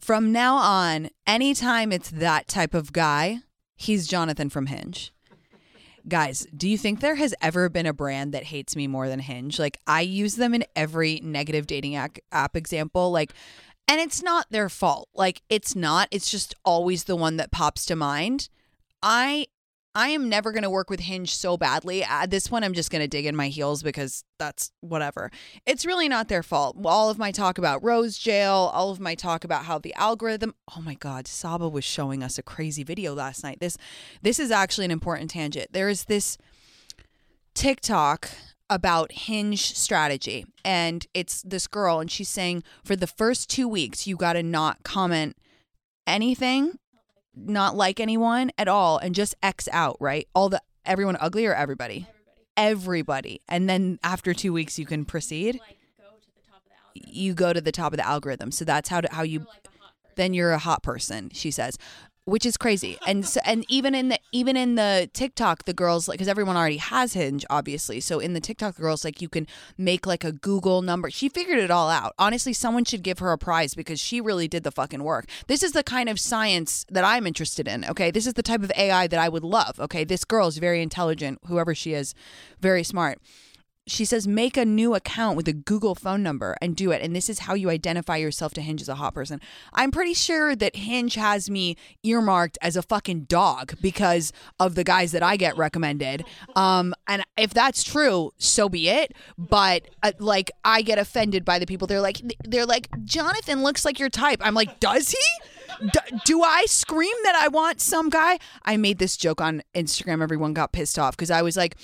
Speaker 1: From now on, anytime it's that type of guy, he's Jonathan from Hinge. Guys, do you think there has ever been a brand that hates me more than Hinge? Like, I use them in every negative dating app, app example. Like, and it's not their fault. Like, it's not. It's just always the one that pops to mind. I I am never going to work with Hinge so badly. At this point, I'm just going to dig in my heels because that's whatever. It's really not their fault. All of my talk about Rose Jail, all of my talk about how the algorithm. Oh my God, Saba was showing us a crazy video last night. This this is actually an important tangent. There is this TikTok about hinge strategy and it's this girl and she's saying for the first 2 weeks you got to not comment anything not like anyone at all and just X out, right? All the everyone ugly or everybody? Everybody. And then after 2 weeks you can proceed. You go to the top of the algorithm. So that's how to, how you then you're a hot person, she says. Which is crazy, and so, and even in the even in the TikTok, the girls like because everyone already has Hinge, obviously. So in the TikTok, the girls like you can make like a Google number. She figured it all out. Honestly, someone should give her a prize because she really did the fucking work. This is the kind of science that I'm interested in. Okay, this is the type of AI that I would love. Okay, this girl is very intelligent, whoever she is, very smart she says make a new account with a Google phone number and do it. And this is how you identify yourself to Hinge as a hot person. I'm pretty sure that Hinge has me earmarked as a fucking dog because of the guys that I get recommended. Um, and if that's true, so be it. But uh, like, I get offended by the people. They're like, they're like, Jonathan looks like your type. I'm like, does he? D- do I scream that I want some guy? I made this joke on Instagram. Everyone got pissed off because I was like,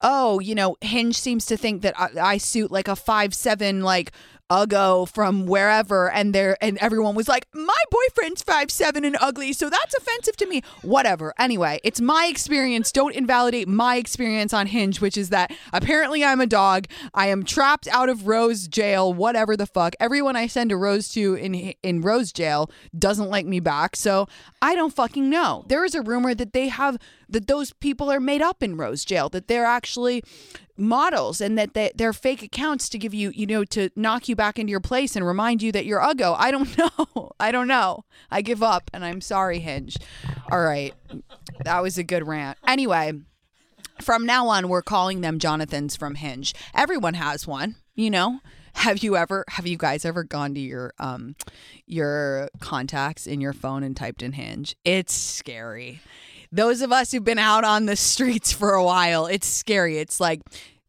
Speaker 1: "Oh, you know, Hinge seems to think that I, I suit like a five seven like Uggo from wherever," and there and everyone was like, "My boyfriend's five seven and ugly, so that's offensive to me." Whatever. Anyway, it's my experience. Don't invalidate my experience on Hinge, which is that apparently I'm a dog. I am trapped out of Rose jail. Whatever the fuck. Everyone I send a rose to in in Rose jail doesn't like me back. So I don't fucking know. There is a rumor that they have that those people are made up in Rose jail. That they're actually models and that they, they're fake accounts to give you, you know, to knock you back into your place and remind you that you're Uggo. I don't know. I don't know. I give up and I'm sorry, Hinge. All right. That was a good rant. Anyway, from now on, we're calling them Jonathans from Hinge. Everyone has one, you know. Have you ever have you guys ever gone to your um your contacts in your phone and typed in Hinge? It's scary. Those of us who've been out on the streets for a while, it's scary. It's like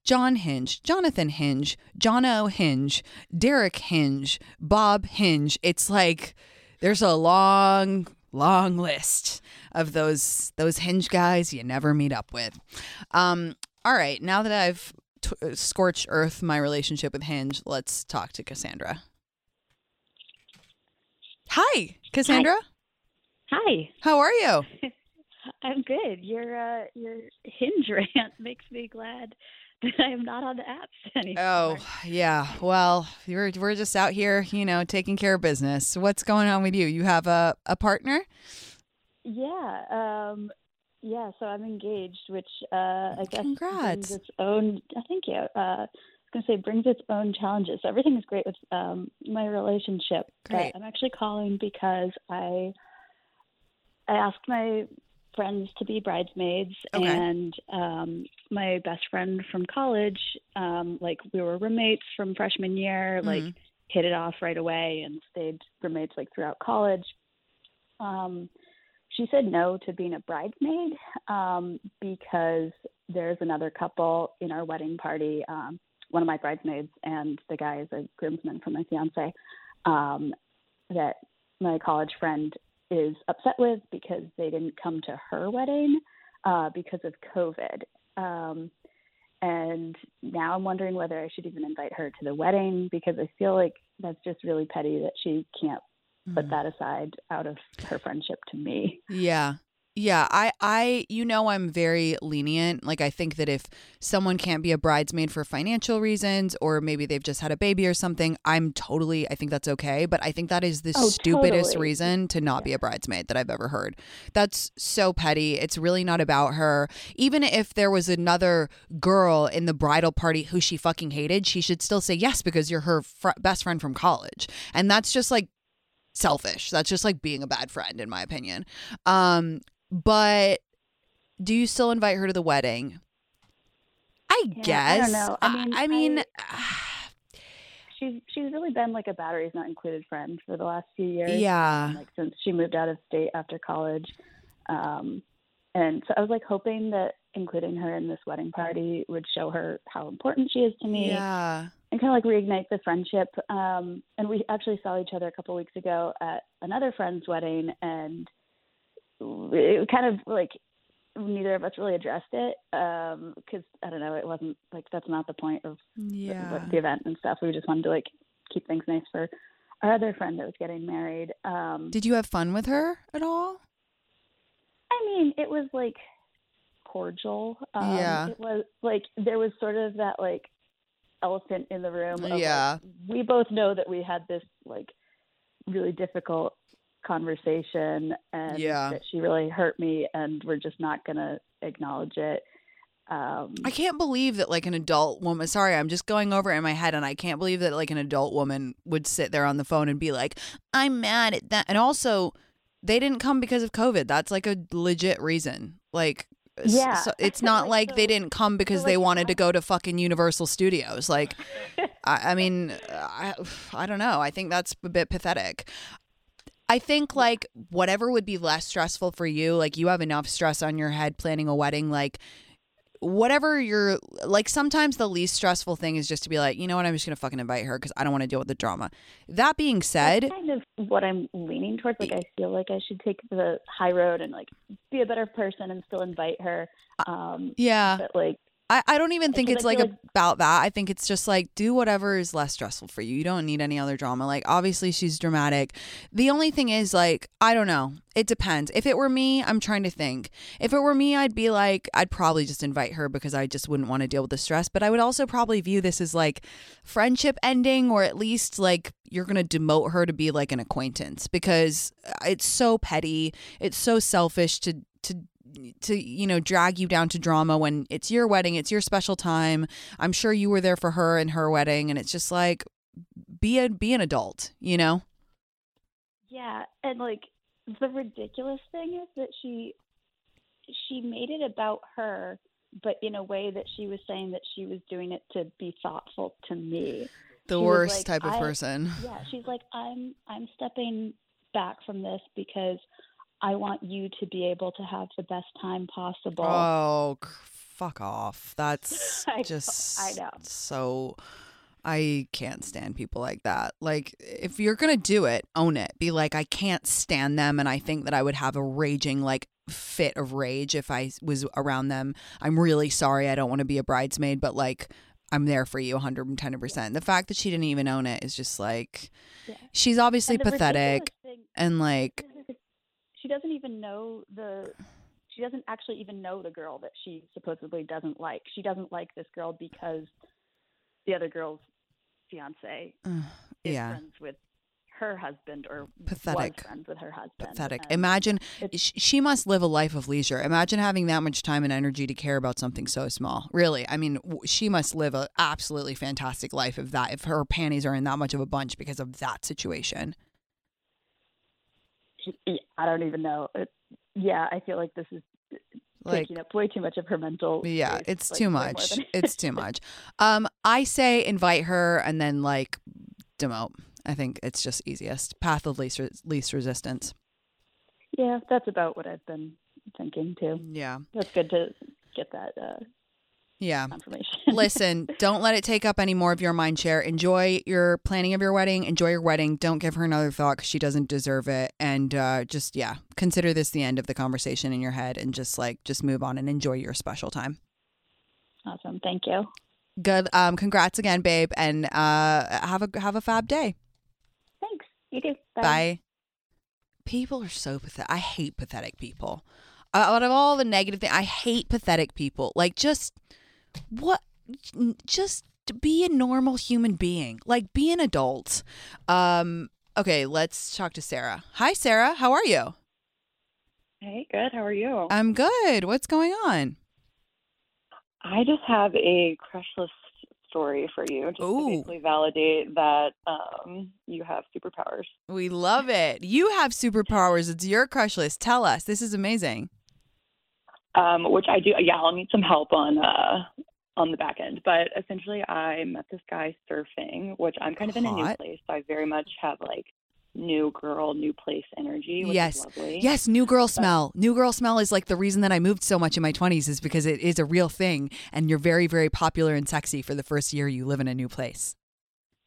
Speaker 1: John Hinge, Jonathan Hinge, John O Hinge, Derek Hinge, Bob Hinge. It's like there's a long, long list of those those Hinge guys you never meet up with. Um, all right, now that I've t- uh, scorched earth my relationship with Hinge, let's talk to Cassandra. Hi, Cassandra.
Speaker 7: Hi.
Speaker 1: How are you?
Speaker 7: I'm good. Your uh, your hinge rant makes me glad that I am not on the apps anymore.
Speaker 1: Oh, yeah. Well, we're we're just out here, you know, taking care of business. What's going on with you? You have a a partner?
Speaker 7: Yeah. Um yeah, so I'm engaged, which uh I guess
Speaker 1: Congrats.
Speaker 7: brings its own I think yeah, uh I was gonna say brings its own challenges. Everything is great with um my relationship.
Speaker 1: Great.
Speaker 7: But I'm actually calling because I I asked my friends to be bridesmaids
Speaker 1: Okay.
Speaker 7: and um my best friend from college um like we were roommates from freshman year like
Speaker 1: Mhm.
Speaker 7: hit it off right away and stayed roommates like throughout college um she said no to being a bridesmaid um because there's another couple in our wedding party um one of my bridesmaids and the guy is a groomsman for my fiance um that my college friend is upset with because they didn't come to her wedding uh, because of COVID. Um, and now I'm wondering whether I should even invite her to the wedding because I feel like that's just really petty that she can't put that aside out of her friendship to me.
Speaker 1: Yeah. Yeah, I I you know I'm very lenient. Like I think that if someone can't be a bridesmaid for financial reasons or maybe they've just had a baby or something, I'm totally I think that's okay, but I think that is the
Speaker 7: Oh,
Speaker 1: stupidest
Speaker 7: totally.
Speaker 1: reason to not be a bridesmaid that I've ever heard. That's so petty. It's really not about her. Even if there was another girl in the bridal party who she fucking hated, she should still say yes because you're her fr- best friend from college. And that's just like selfish. That's just like being a bad friend, in my opinion. Um, but do you still invite her to the wedding? I
Speaker 7: Yeah,
Speaker 1: guess.
Speaker 7: I don't know. I mean,
Speaker 1: I, mean,
Speaker 7: she's she's really been like a batteries not included friend for the last few years.
Speaker 1: Yeah.
Speaker 7: um, like since she moved out of state after college, um, and so I was like hoping that including her in this wedding party would show her how important she is to me.
Speaker 1: yeah.
Speaker 7: and kind of like reignite the friendship. Um, and we actually saw each other a couple weeks ago at another friend's wedding, and it kind of like neither of us really addressed it because I don't know, it wasn't like that's not the point of the-
Speaker 1: Yeah.
Speaker 7: the event and stuff. We just wanted to like keep things nice for our other friend that was getting married. Um,
Speaker 1: Did you have fun with her at all?
Speaker 7: I mean, it was like cordial. Um,
Speaker 1: Yeah.
Speaker 7: It was like there was sort of that like elephant in the room. Of, like,
Speaker 1: Yeah.
Speaker 7: we both know that we had this like really difficult conversation and
Speaker 1: Yeah.
Speaker 7: that she really hurt me and we're just not going to acknowledge it. Um,
Speaker 1: I can't believe that like an adult woman. Sorry, I'm just going over in my head, and I can't believe that like an adult woman would sit there on the phone and be like, "I'm mad at that." And also, they didn't come because of COVID. That's like a legit reason. Like,
Speaker 7: Yeah.
Speaker 1: so it's not like they didn't come because they wanted to go to fucking Universal Studios. Like, I, I mean, I, I don't know. I think that's a bit pathetic. I think like whatever would be less stressful for you, like you have enough stress on your head planning a wedding, like whatever you're like sometimes the least stressful thing is just to be like, you know what, I'm just gonna fucking invite her because I don't want to deal with the drama. That being said,
Speaker 7: that's kind of what I'm leaning towards. Like, I feel like I should take the high road and like be a better person and still invite her. Um,
Speaker 1: yeah.
Speaker 7: But like,
Speaker 1: I, I don't even think it's like,
Speaker 7: like-
Speaker 1: about that. I think it's just like do whatever is less stressful for you. You don't need any other drama. Like obviously she's dramatic. The only thing is like I don't know. It depends. If it were me, I'm trying to think. If it were me, I'd be like I'd probably just invite her because I just wouldn't want to deal with the stress, but I would also probably view this as like friendship ending or at least like you're going to demote her to be like an acquaintance because it's so petty. It's so selfish to to to you know drag you down to drama when it's your wedding it's your special time i'm sure you were there for her and her wedding and it's just like be a be an adult you know
Speaker 7: Yeah, and like the ridiculous thing is that she she made it about her, but in a way that she was saying that she was doing it to be thoughtful to me.
Speaker 1: The
Speaker 7: she
Speaker 1: worst
Speaker 7: like,
Speaker 1: type of person.
Speaker 7: Yeah, she's like, I'm I'm stepping back from this because I want you to be able to have the best time possible.
Speaker 1: Oh, fuck off. That's
Speaker 7: I know,
Speaker 1: just
Speaker 7: I know.
Speaker 1: so I can't stand people like that. Like if you're going to do it, own it. Be like I can't stand them and I think that I would have a raging like fit of rage if I was around them. I'm really sorry. I don't want to be a bridesmaid, but like I'm there for you 110%. The fact that she didn't even own it is just like
Speaker 7: Yeah.
Speaker 1: she's obviously pathetic and like
Speaker 7: she doesn't even know the she doesn't actually even know the girl that she supposedly doesn't like. She doesn't like this girl because the other girl's fiance
Speaker 1: Ugh,
Speaker 7: is
Speaker 1: yeah.
Speaker 7: friends with her husband or
Speaker 1: Pathetic.
Speaker 7: was friends with her husband.
Speaker 1: pathetic.
Speaker 7: And
Speaker 1: Imagine she must live a life of leisure. Imagine having that much time and energy to care about something so small. Really, I mean, she must live a absolutely fantastic life if that if her panties are in that much of a bunch because of that situation.
Speaker 7: I don't even know. It, yeah, I feel like this is
Speaker 1: Like-
Speaker 7: taking up way too much of her mental.
Speaker 1: Yeah,
Speaker 7: space,
Speaker 1: it's
Speaker 7: like,
Speaker 1: too much.
Speaker 7: than-
Speaker 1: it's too much. Um, I say invite her and then like demote. I think it's just easiest path of least re- least resistance.
Speaker 7: yeah, that's about what I've been thinking too.
Speaker 1: Yeah.
Speaker 7: That's good to get that uh,
Speaker 1: Yeah.
Speaker 7: confirmation.
Speaker 1: Listen, don't let it take up any more of your mind share. Enjoy your planning of your wedding. Enjoy your wedding. Don't give her another thought because she doesn't deserve it. And uh, just, yeah, consider this the end of the conversation in your head and just like, just move on and enjoy your special time.
Speaker 7: Awesome. Thank you.
Speaker 1: Good. Um, congrats again, babe. And uh, have a, have a fab day.
Speaker 7: Thanks. You too. Bye.
Speaker 1: Bye. People are so pathetic. I hate pathetic people. Uh, out of all the negative things, I hate pathetic people. Like, just what? Just be a normal human being. Like, be an adult. Um. Okay, let's talk to Sarah. Hi, Sarah. How are you?
Speaker 8: Hey, good. How are you?
Speaker 1: I'm good. What's going on?
Speaker 8: I just have a crush list story for you, just to basically validate that um, you have superpowers.
Speaker 1: We love it. You have superpowers. It's your crush list. Tell us. This is amazing.
Speaker 8: Um, which I do. Yeah, I'll need some help on uh, on the back end. But essentially, I met this guy surfing, which I'm kind of in a new place. So I very much have like new girl, new place energy, which
Speaker 1: yes.
Speaker 8: is lovely.
Speaker 1: Yes, new girl smell. New girl smell is like the reason that I moved so much in my 20s is because it is a real thing and you're very very popular and sexy for the first year you live in a new place.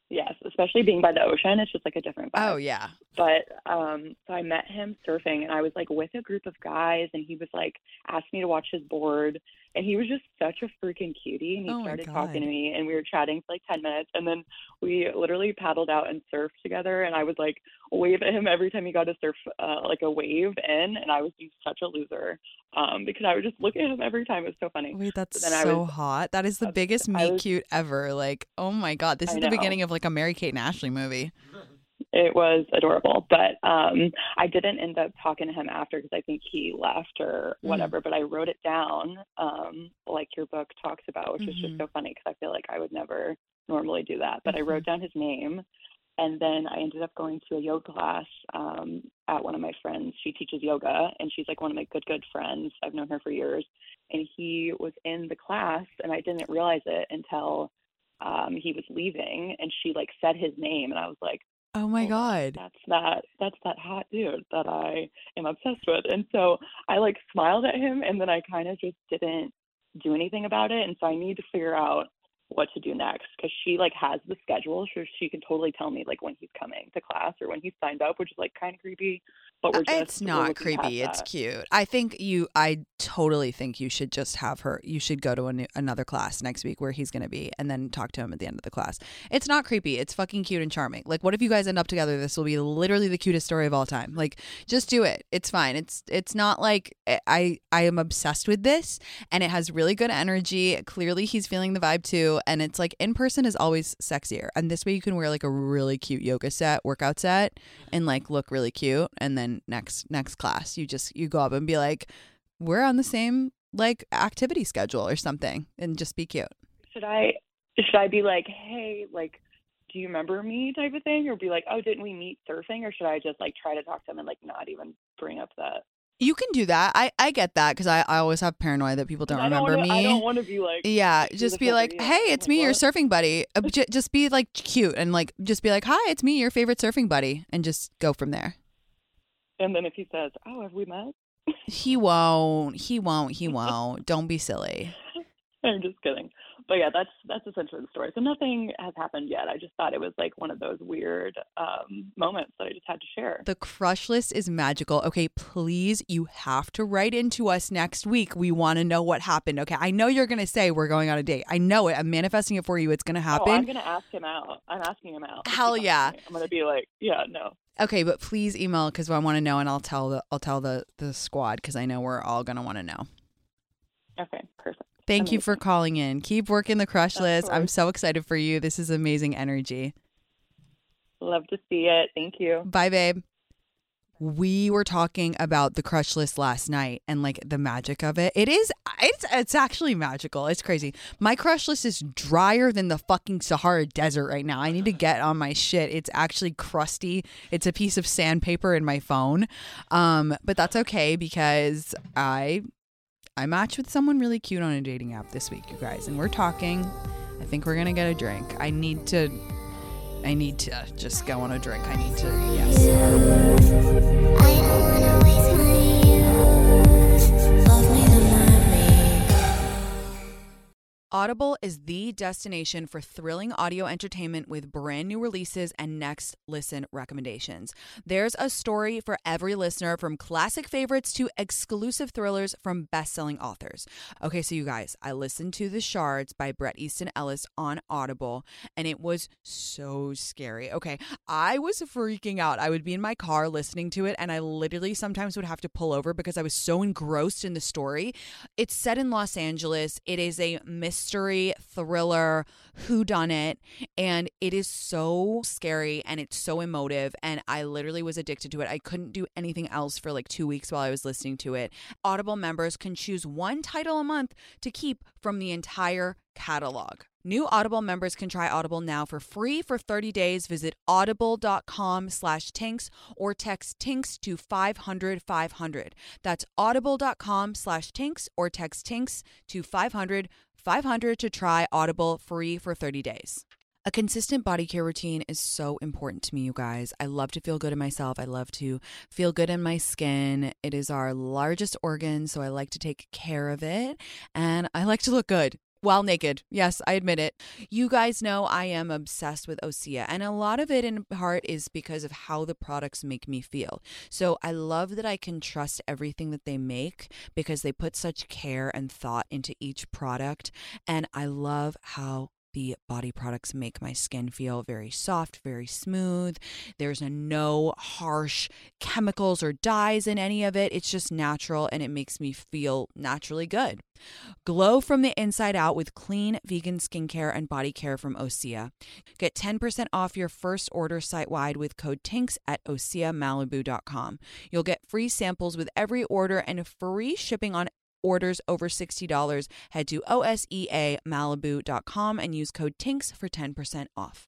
Speaker 8: Yes, especially being by the ocean, it's just like a different vibe.
Speaker 1: Oh yeah.
Speaker 8: But um so I met him surfing and I was like with a group of guys and he was like asked me to watch his board and he was just such a freaking cutie and he
Speaker 1: Oh
Speaker 8: started talking to me and we were chatting for like 10 minutes and then we literally paddled out and surfed together and I would like wave at him every time he got to surf uh, like a wave in and I was being such a loser um because I would just look at him every time it was so funny.
Speaker 1: Wait, that's
Speaker 8: But then I
Speaker 1: so
Speaker 8: was-
Speaker 1: hot. That is the biggest meet
Speaker 8: was-
Speaker 1: cute ever. Like, oh my god, this
Speaker 8: I
Speaker 1: is the
Speaker 8: know.
Speaker 1: beginning of like a Mary Kate and Ashley movie.
Speaker 8: It was adorable, but um, I didn't end up talking to him after because I think he left or
Speaker 1: Mm.
Speaker 8: whatever. But I wrote it down, um, like your book talks about, which is
Speaker 1: Mhm.
Speaker 8: just so funny because I feel like I would never normally do that. But I
Speaker 1: Mm-hmm.
Speaker 8: wrote down his name, and then I ended up going to a yoga class um, at one of my friends. She teaches yoga, and she's like one of my good good friends. I've known her for years, and he was in the class, and I didn't realize it until um, he was leaving, and she like said his name, and I was like
Speaker 1: Oh my oh, god.
Speaker 8: that's that that's that hot dude that I am obsessed with. And so I like smiled at him and then I kind of just didn't do anything about it. And so I need to figure out what to do next because she like has the schedule so she can totally tell me like when he's coming to class or when he's signed up which is like kind of creepy but we're just
Speaker 1: Uh, it's
Speaker 8: we're
Speaker 1: not creepy. It's
Speaker 8: that.
Speaker 1: cute. I think you. I totally think you should just have her. You should go to a new, another class next week where he's going to be, and then talk to him at the end of the class. It's not creepy. It's fucking cute and charming. Like, what if you guys end up together? This will be literally the cutest story of all time. Like, just do it. It's fine. It's it's not like eh, I I am obsessed with this, and it has really good energy. Clearly, he's feeling the vibe too, and it's like in person is always sexier. And this way, you can wear like a really cute yoga set, workout set, and like look really cute. And then next next class, you just you go up and be like, we're on the same like activity schedule or something, and just be cute.
Speaker 8: should I should I be like hey like do you remember me type of thing or be like oh didn't we meet surfing or should I just like try to talk to him and like not even bring up that
Speaker 1: You can do that. I, I get that because I, I always have paranoia that people don't
Speaker 8: I don't
Speaker 1: remember
Speaker 8: wanna,
Speaker 1: me.
Speaker 8: I don't want to be like.
Speaker 1: yeah, just be like, "Hey, it's me, your surfing buddy." Uh, j- just be like cute and like just be like, "Hi, it's me, your favorite surfing buddy," and just go from there.
Speaker 8: And then if he says, "Oh, have we met?"
Speaker 1: He won't. He won't. He won't. Don't be silly.
Speaker 8: I'm just kidding. But yeah, that's that's essentially the story. So nothing has happened yet. I just thought it was like one of those weird um, moments that I just had to share.
Speaker 1: The crush list is magical. Okay, please, you have to write into us next week. We want to know what happened. Okay, I know you're going to say we're going on a date. I know it. I'm manifesting it for you. It's going to
Speaker 8: Oh,
Speaker 1: happen.
Speaker 8: I'm gonna ask him out. I'm asking him out.
Speaker 1: Hell yeah.
Speaker 8: me. I'm gonna be like, yeah, no.
Speaker 1: Okay, but please email because I want to know, and I'll tell the I'll tell the the squad because I know we're all gonna want to know.
Speaker 8: Okay, perfect.
Speaker 1: Thank you for calling in. Keep working the crush
Speaker 8: Of
Speaker 1: list. I'm so excited for you. This is amazing energy.
Speaker 8: Love to see it. Thank you.
Speaker 1: Bye, babe. We were talking about the crush list last night and like the magic of it. It is it's it's actually magical. It's crazy. My crush list is drier than the fucking Sahara desert right now. I need to get on my shit. It's actually crusty. It's a piece of sandpaper in my phone. Um, but that's okay because I I matched with someone really cute on a dating app this week, you guys, and we're talking. I think we're gonna get a drink. I need to. I need to just go on a drink. I need to. Yes. Audible is the destination for thrilling audio entertainment with brand new releases and next listen recommendations. There's a story for every listener from classic favorites to exclusive thrillers from best-selling authors. Okay, so you guys, I listened to The Shards by Bret Easton Ellis on Audible and it was so scary. Okay, I was freaking out. I would be in my car listening to it and I literally sometimes would have to pull over because I was so engrossed in the story. It's set in Los Angeles. It is a mystery thriller who done it and it is so scary and it's so emotive and I literally was addicted to it. I couldn't do anything else for like 2 weeks while I was listening to it. Audible members can choose one title a month to keep from the entire catalog. New Audible members can try Audible now for free for 30 days. Visit audible.com slash tinx or text tinx to 500 500. That's audible.com slash tinx or text tinx to 500 500 to try Audible free for 30 days. A consistent body care routine is so important to me, you guys. I love to feel good in myself. I love to feel good in my skin. It is our largest organ, so I like to take care of it. And I like to look good while naked. Yes, I admit it. You guys know I am obsessed with Osea, and a lot of it in part is because of how the products make me feel. So I love that I can trust everything that they make because they put such care and thought into each product. And I love how the body products make my skin feel very soft, very smooth. There's no harsh chemicals or dyes in any of it. It's just natural and it makes me feel naturally good. Glow from the inside out with clean vegan skincare and body care from Osea. Get 10% off your first order site wide with code TINX at OseaMalibu.com. You'll get free samples with every order and free shipping on orders over $60. Head to OSEAMalibu.com and use code TINX for 10% off.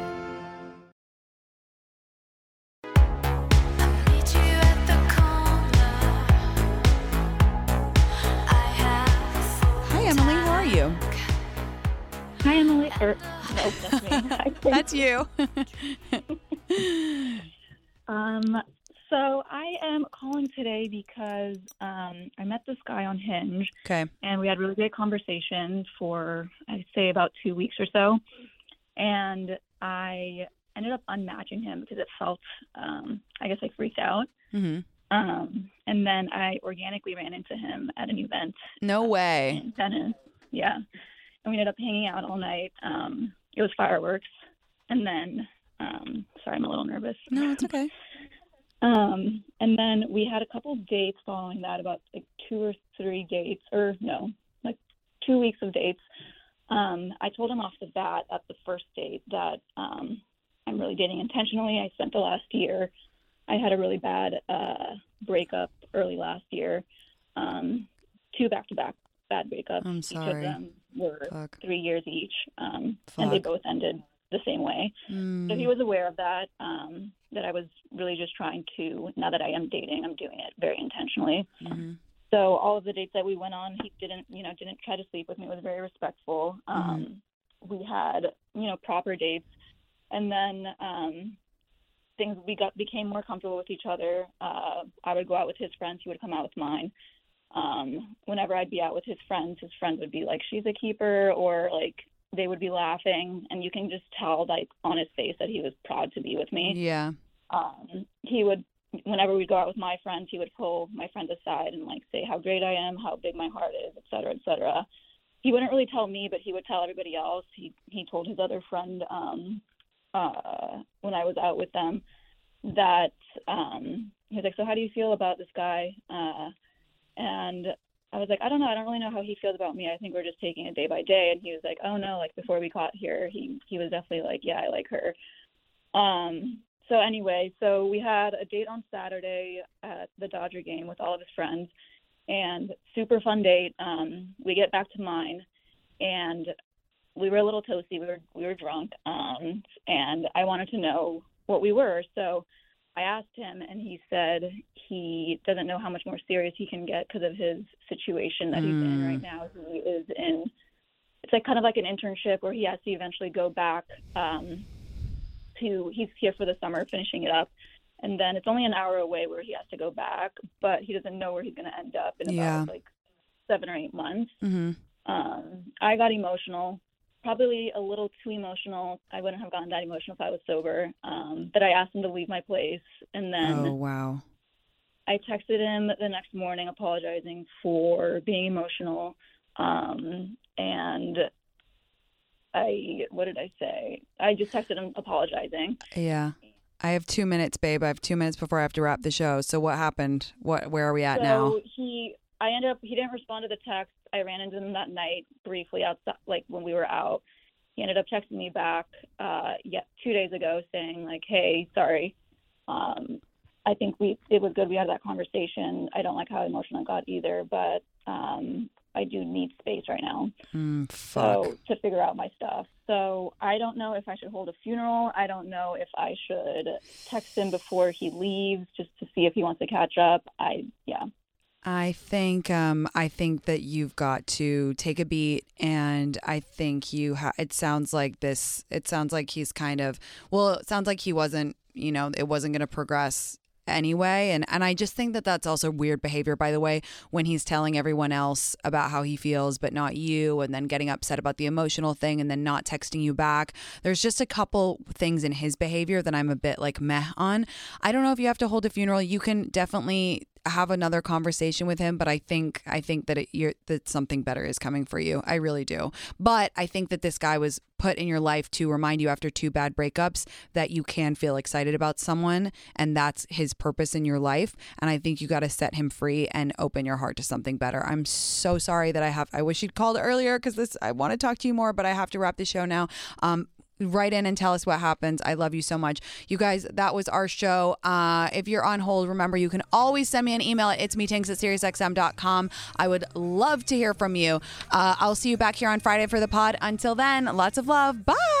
Speaker 1: You?
Speaker 9: Hi, Emily. Or, no, that's me.
Speaker 1: That's you.
Speaker 9: um, So I am calling today because um, I met this guy on Hinge,
Speaker 1: Okay.
Speaker 9: and we had really great conversation for I'd say about two weeks or so, and I ended up unmatching him because it felt, um, I guess, I freaked out.
Speaker 1: Mm-hmm.
Speaker 9: Um, and then I organically ran into him at an event
Speaker 1: No way.
Speaker 9: in Venice. Yeah. And we ended up hanging out all night. Um, it was fireworks. And then, um, sorry, I'm a little nervous.
Speaker 1: No, it's okay.
Speaker 9: Um, and then we had a couple dates following that, about like two or three dates, or no, like two weeks of dates. Um, I told him off the bat at the first date that um, I'm really dating intentionally. I spent the last year, I had a really bad uh, breakup early last year, um, two back to back bad breakups.
Speaker 1: I'm
Speaker 9: Each of
Speaker 1: sorry.
Speaker 9: them were
Speaker 1: Fuck.
Speaker 9: three years each, um, and they both ended the same way. So
Speaker 1: Mm.
Speaker 9: he was aware of that, um, that I was really just trying to, now that I am dating, I'm doing it very intentionally.
Speaker 1: Mhm.
Speaker 9: So all of the dates that we went on, he didn't, you know, didn't try to sleep with me. It was very respectful. Um, We had, you know, proper dates, and then um, things we got became more comfortable with each other. Uh, I would go out with his friends. He would come out with mine. Um, whenever I'd be out with his friends, his friends would be like, "She's a keeper," or like they would be laughing, and you can just tell, like on his face, that he was proud to be with me.
Speaker 1: Yeah.
Speaker 9: um, he would whenever we'd go out with my friends he would pull my friend aside and like say how great i am how big my heart is et cetera et cetera. He wouldn't really tell me but he would tell everybody else. He he told his other friend um uh when i was out with them that um he was like so how do you feel about this guy? Uh and I was like, I don't know. I don't really know how he feels about me. I think we're just taking it day by day. And he was like, Oh no, like before we caught here, he he was definitely like, Yeah, I like her. Um. So anyway, so we had a date on Saturday at the Dodger game with all of his friends, and super fun date. Um. We get back to mine, and we were a little toasty. We were we were drunk. Um. And I wanted to know what we were. So I asked him, and he said he doesn't know how much more serious he can get because of his situation that he's in
Speaker 1: Mm.
Speaker 9: right now. He is in, it's like kind of like an internship where he has to eventually go back um, to, he's here for the summer finishing it up. And then it's only an hour away where he has to go back, but he doesn't know where he's going to end up in about
Speaker 1: Yeah.
Speaker 9: like seven or eight months.
Speaker 1: Mm-hmm.
Speaker 9: Um, I got emotional, probably a little too emotional. I wouldn't have gotten that emotional if I was sober. Um, that I asked him to leave my place, and then
Speaker 1: Oh wow.
Speaker 9: I texted him the next morning apologizing for being emotional. Um, and I, what did I say? I just texted him apologizing.
Speaker 1: Yeah. I have two minutes, babe. I have two minutes before I have to wrap the show. So what happened? What? Where are we at
Speaker 9: so
Speaker 1: now?
Speaker 9: he, I ended up, he didn't respond to the text. I ran into him that night briefly outside, like when we were out. He ended up texting me back, uh, yeah, two days ago saying like, "Hey, sorry. Um, I think we it was good we had that conversation. I don't like how emotional I got either, but um, I do need space right now.
Speaker 1: Mm.
Speaker 9: So to figure out my stuff. So I don't know if I should hold a funeral. I don't know if I should text him before he leaves just to see if he wants to catch up. I yeah.
Speaker 1: I think um I think that you've got to take a beat and I think you ha- it sounds like this it sounds like he's kind of well it sounds like he wasn't you know it wasn't going to progress anyway and and I just think that that's also weird behavior by the way when he's telling everyone else about how he feels but not you and then getting upset about the emotional thing and then not texting you back. There's just a couple things in his behavior that I'm a bit like meh on. I don't know if you have to hold a funeral. You can definitely have another conversation with him but i think i think that it, you're that something better is coming for you. I really do. But i think that this guy was put in your life to remind you after two bad breakups that you can feel excited about someone and that's his purpose in your life. And i think you got to set him free and open your heart to something better. I'm so sorry that i have i wish you'd called earlier because this i want to talk to you more but i have to wrap the show now. Um write in and tell us what happens. I love you so much. You guys, that was our show. Uh, if you're on hold, remember you can always send me an email at it's me tinx at SiriusXM.com. I would love to hear from you. Uh, I'll see you back here on Friday for the pod. Until then, lots of love. Bye.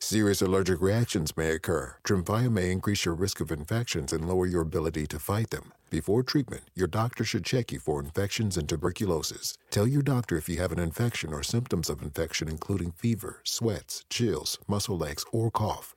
Speaker 10: Serious allergic reactions may occur. Tremfya may increase your risk of infections and lower your ability to fight them. Before treatment, your doctor should check you for infections and tuberculosis. Tell your doctor if you have an infection or symptoms of infection, including fever, sweats, chills, muscle aches, or cough.